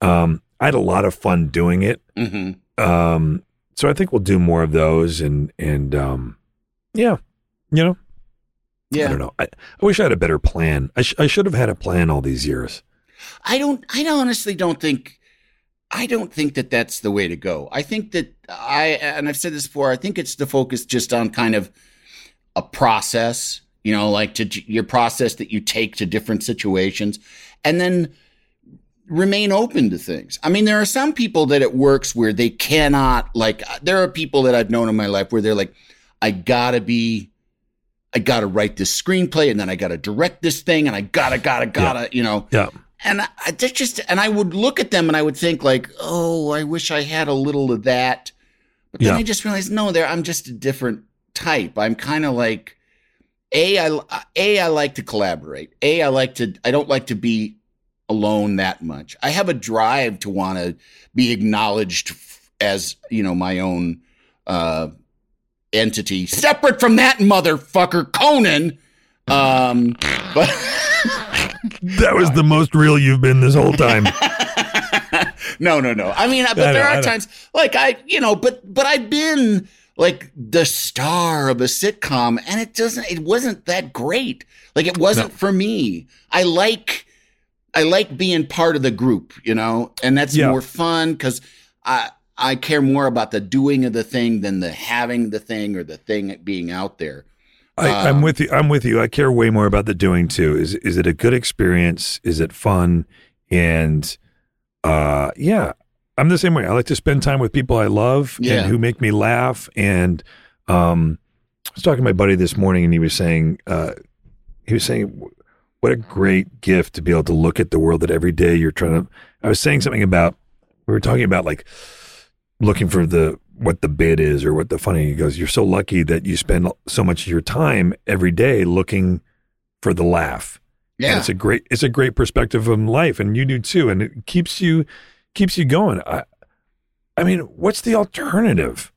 Um, I had a lot of fun doing it. hmm Um, so I think we'll do more of those, and and um, yeah, you know, Yeah. I don't know. I, I wish I had a better plan. I, sh- I should have had a plan all these years. I don't. I honestly don't think. I don't think that that's the way to go. I think that I and I've said this before. I think it's to focus just on kind of a process. You know, like to your process that you take to different situations, and then remain open to things. I mean, there are some people that it works where they cannot. Like, there are people that I've known in my life where they're like, I gotta be. I gotta write this screenplay, and then I gotta direct this thing, and I gotta, gotta, gotta, you know Yeah, and I, I just and I would look at them and I would think like, oh, I wish I had a little of that. But then Yeah. I just realized, no, there I'm just a different type. I'm kind of like, a I a I like to collaborate. A I like to I don't like to be alone that much. I have a drive to want to be acknowledged f- as you know my own uh, entity, separate from that motherfucker Conan. Um, but. that was the most real you've been this whole time. no, no, no. I mean, but I there are times like I, you know, but but I've been like the star of a sitcom, and it doesn't. It wasn't that great. Like it wasn't for me. I like I like being part of the group, you know, and that's Yeah. more fun because I I care more about the doing of the thing than the having the thing or the thing being out there. I, I'm with you. I'm with you. I care way more about the doing too. Is is it a good experience? Is it fun? And uh, yeah, I'm the same way. I like to spend time with people I love Yeah. and who make me laugh. And um, I was talking to my buddy this morning, and he was saying, uh, he was saying, what a great gift to be able to look at the world that every day you're trying to. I was saying something about we were talking about like looking for the what the bid is or what the funny he goes you're so lucky that you spend so much of your time every day looking for the laugh. And Yeah, it's a great it's a great perspective on life and you do too and it keeps you keeps you going. I i mean what's the alternative?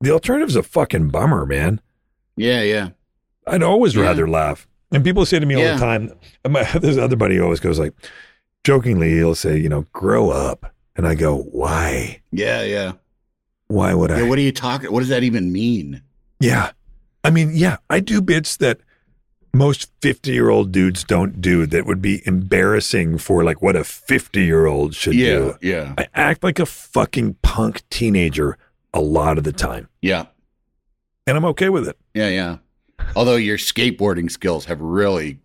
The alternative's a fucking bummer man. Yeah, yeah. i'd always Yeah. rather laugh. And people say to me all the time my, this other buddy always goes like jokingly he'll say you know grow up and i go why Yeah, yeah. why would i what are you talking? What does that even mean? Yeah. I mean, yeah, I do bits that most 50 year old dudes don't do that would be embarrassing for like what a 50 year old should Yeah, do. yeah, I act like a fucking punk teenager a lot of the time, yeah. and I'm okay with it. Yeah, yeah. Although your skateboarding skills have really,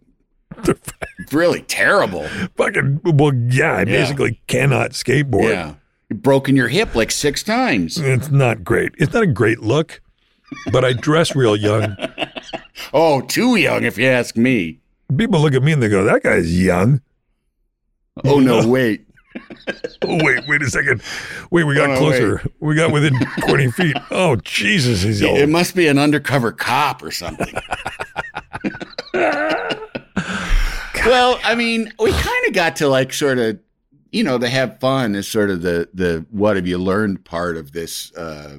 really terrible. Fucking, well, yeah, I Yeah. basically cannot skateboard. Yeah. You've broken your hip like six times. It's not great. It's not a great look, but I dress real young. Oh, too young, if you ask me. People look at me and they go, that guy's young. Oh, no, wait. Oh, wait, wait a second. Wait, we got Oh, closer. We got within 20 feet. Oh, Jesus, he's old. It must be an undercover cop or something. Well, I mean, we kind of got to like sort of, you know, to have fun is sort of the the what have you learned part of this uh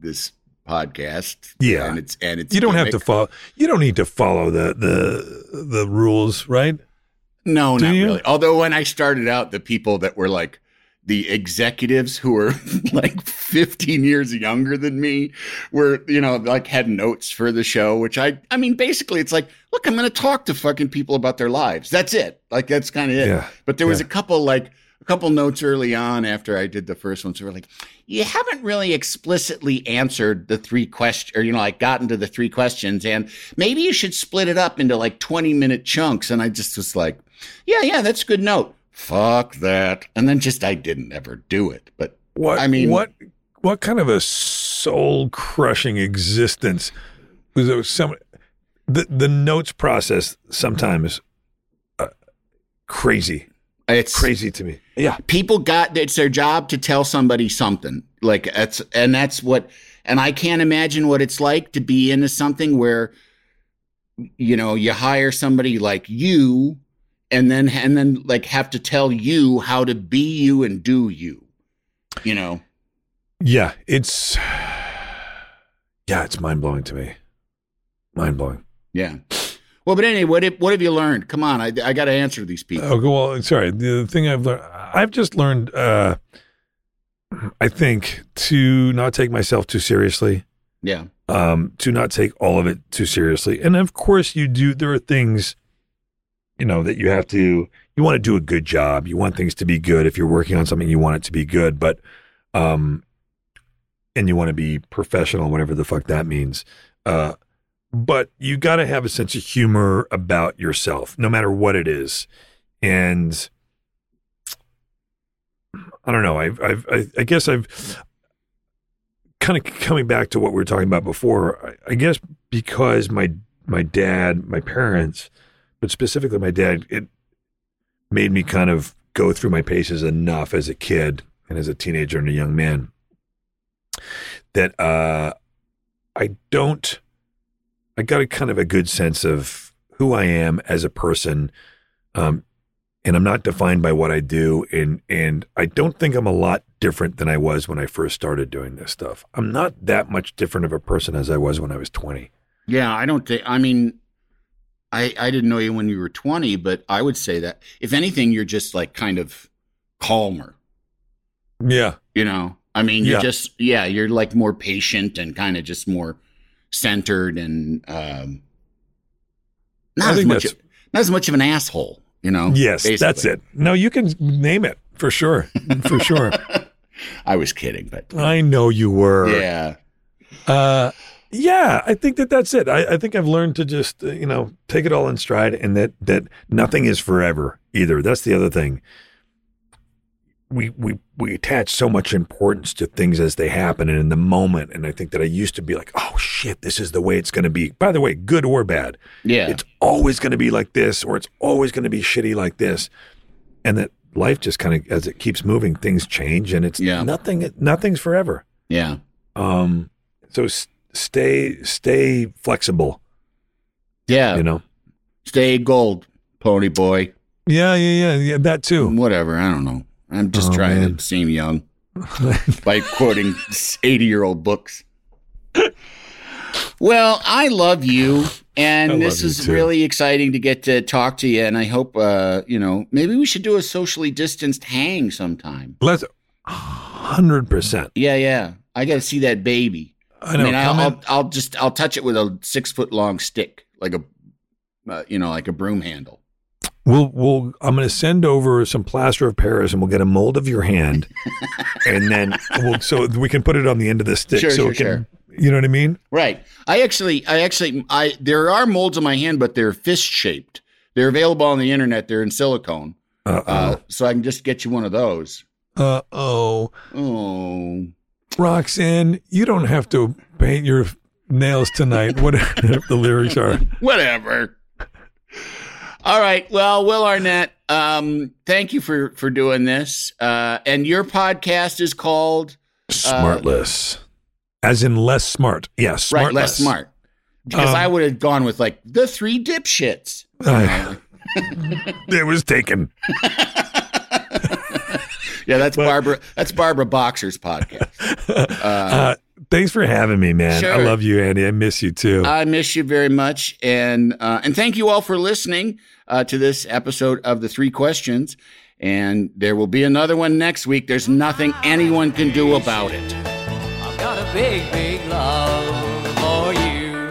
this podcast. Yeah. and it's and it's You don't have to follow. You don't need to follow the the the rules, right? No, Do not you? really. Although when I started out, the people that were like the executives who were like 15 years younger than me were, you know, like had notes for the show, which I, I mean, basically it's like, look, I'm going to talk to fucking people about their lives. That's it. Like, that's kind of it. Yeah. But there was Yeah. a couple, like, a couple notes early on after I did the first one. So we're like, you haven't really explicitly answered the three questions, or, you know, like gotten to the three questions. And maybe you should split it up into like 20 minute chunks. And I just was like, yeah, yeah, that's a good note. Fuck that. And then just I didn't ever do it. But What I mean- what what kind of a soul crushing existence was there some the the notes process sometimes uh, crazy it's crazy to me. Yeah. people got it's their job to tell somebody something like that's and that's what and i can't imagine what it's like to be into something where you know you hire somebody like you and then and then like have to tell you how to be you and do you you know Yeah, it's yeah, it's mind blowing to me. Mind blowing. Yeah well but anyway what have, what have you learned come on i, I got to answer these people Oh, go well. Sorry. The thing I've learned, I've just learned, uh, I think, to not take myself too seriously, yeah um, to not take all of it too seriously. And of course, you do, there are things, you know, that you have to, you want to do a good job. You want things to be good. If you're working on something, you want it to be good. But, um, and you want to be professional, whatever the fuck that means. Uh, but you got to have a sense of humor about yourself, no matter what it is. And I don't know. I've, I've, I, I guess I've kind of coming back to what we were talking about before. I, I guess because my, my dad, my parents, but specifically my dad, it made me kind of go through my paces enough as a kid and as a teenager and a young man that, uh, I don't, I got a kind of a good sense of who I am as a person. Um, and I'm not defined by what I do. And, and I don't think I'm a lot different than I was when I first started doing this stuff. I'm not that much different of a person as I was when I was 20. Yeah, I don't think. I mean, I I didn't know you when you were twenty, but I would say that if anything, you're just like kind of calmer. Yeah. You know, I mean, you're Yeah. just yeah, you're like more patient and kind of just more centered and um, not as much not as much of an asshole. You know. Yes, that's it. No, you can name it for sure. For sure. I was kidding, but I know you were. yeah, Uh, yeah, I think that that's it. I, I think I've learned to just uh, you know take it all in stride, and that that nothing is forever either. That's the other thing. We we we attach so much importance to things as they happen and in the moment, and I think that I used to be like, oh shit, this is the way it's going to be. By the way, good or bad, yeah, it's always going to be like this, or it's always going to be shitty like this, and that life just kind of as it keeps moving, things change, and it's Yeah. nothing. Nothing's forever. yeah. Um, so s- stay stay flexible. Yeah, You know. stay gold, pony boy. Yeah, yeah, yeah, yeah. That too. Whatever. I don't know. I'm just Oh, trying man. to seem young by quoting 80 year old books. Well, I love you. And love this is really exciting to get to talk to you. And I hope, uh, you know, maybe we should do a socially distanced hang sometime. Let's hundred percent. Yeah, yeah. I got to see that baby. I know. mean, I'll, I'll, I'll just, I'll touch it with a six foot long stick, like a, uh, you know, like a broom handle. We'll we'll. I'm going to send over some plaster of Paris, and we'll get a mold of your hand, and then we'll so we can put it on the end of the stick. Sure, so sure, it can, sure. You know what I mean? Right. I actually, I actually, I there are molds on my hand, but they're fist shaped. They're available on the internet. They're in silicone, Uh uh, so I can just get you one of those. Uh oh, Oh, Roxanne, you don't have to paint your nails tonight. Whatever the lyrics are. whatever. All right. Well, Will Arnett, um, thank you for for doing this. Uh, and your podcast is called Smartless, as in less smart. Yes, right, less smart. Because Um, I would have gone with like the three dipshits. it was taken. Yeah, that's Barbara. That's Barbara Boxer's podcast. Uh, thanks for having me, man. Sure. I love you, Andy. I miss you too. I miss you very much, and uh, and thank you all for listening uh, to this episode of the Three Questions. And there will be another one next week. There's nothing anyone can do about it.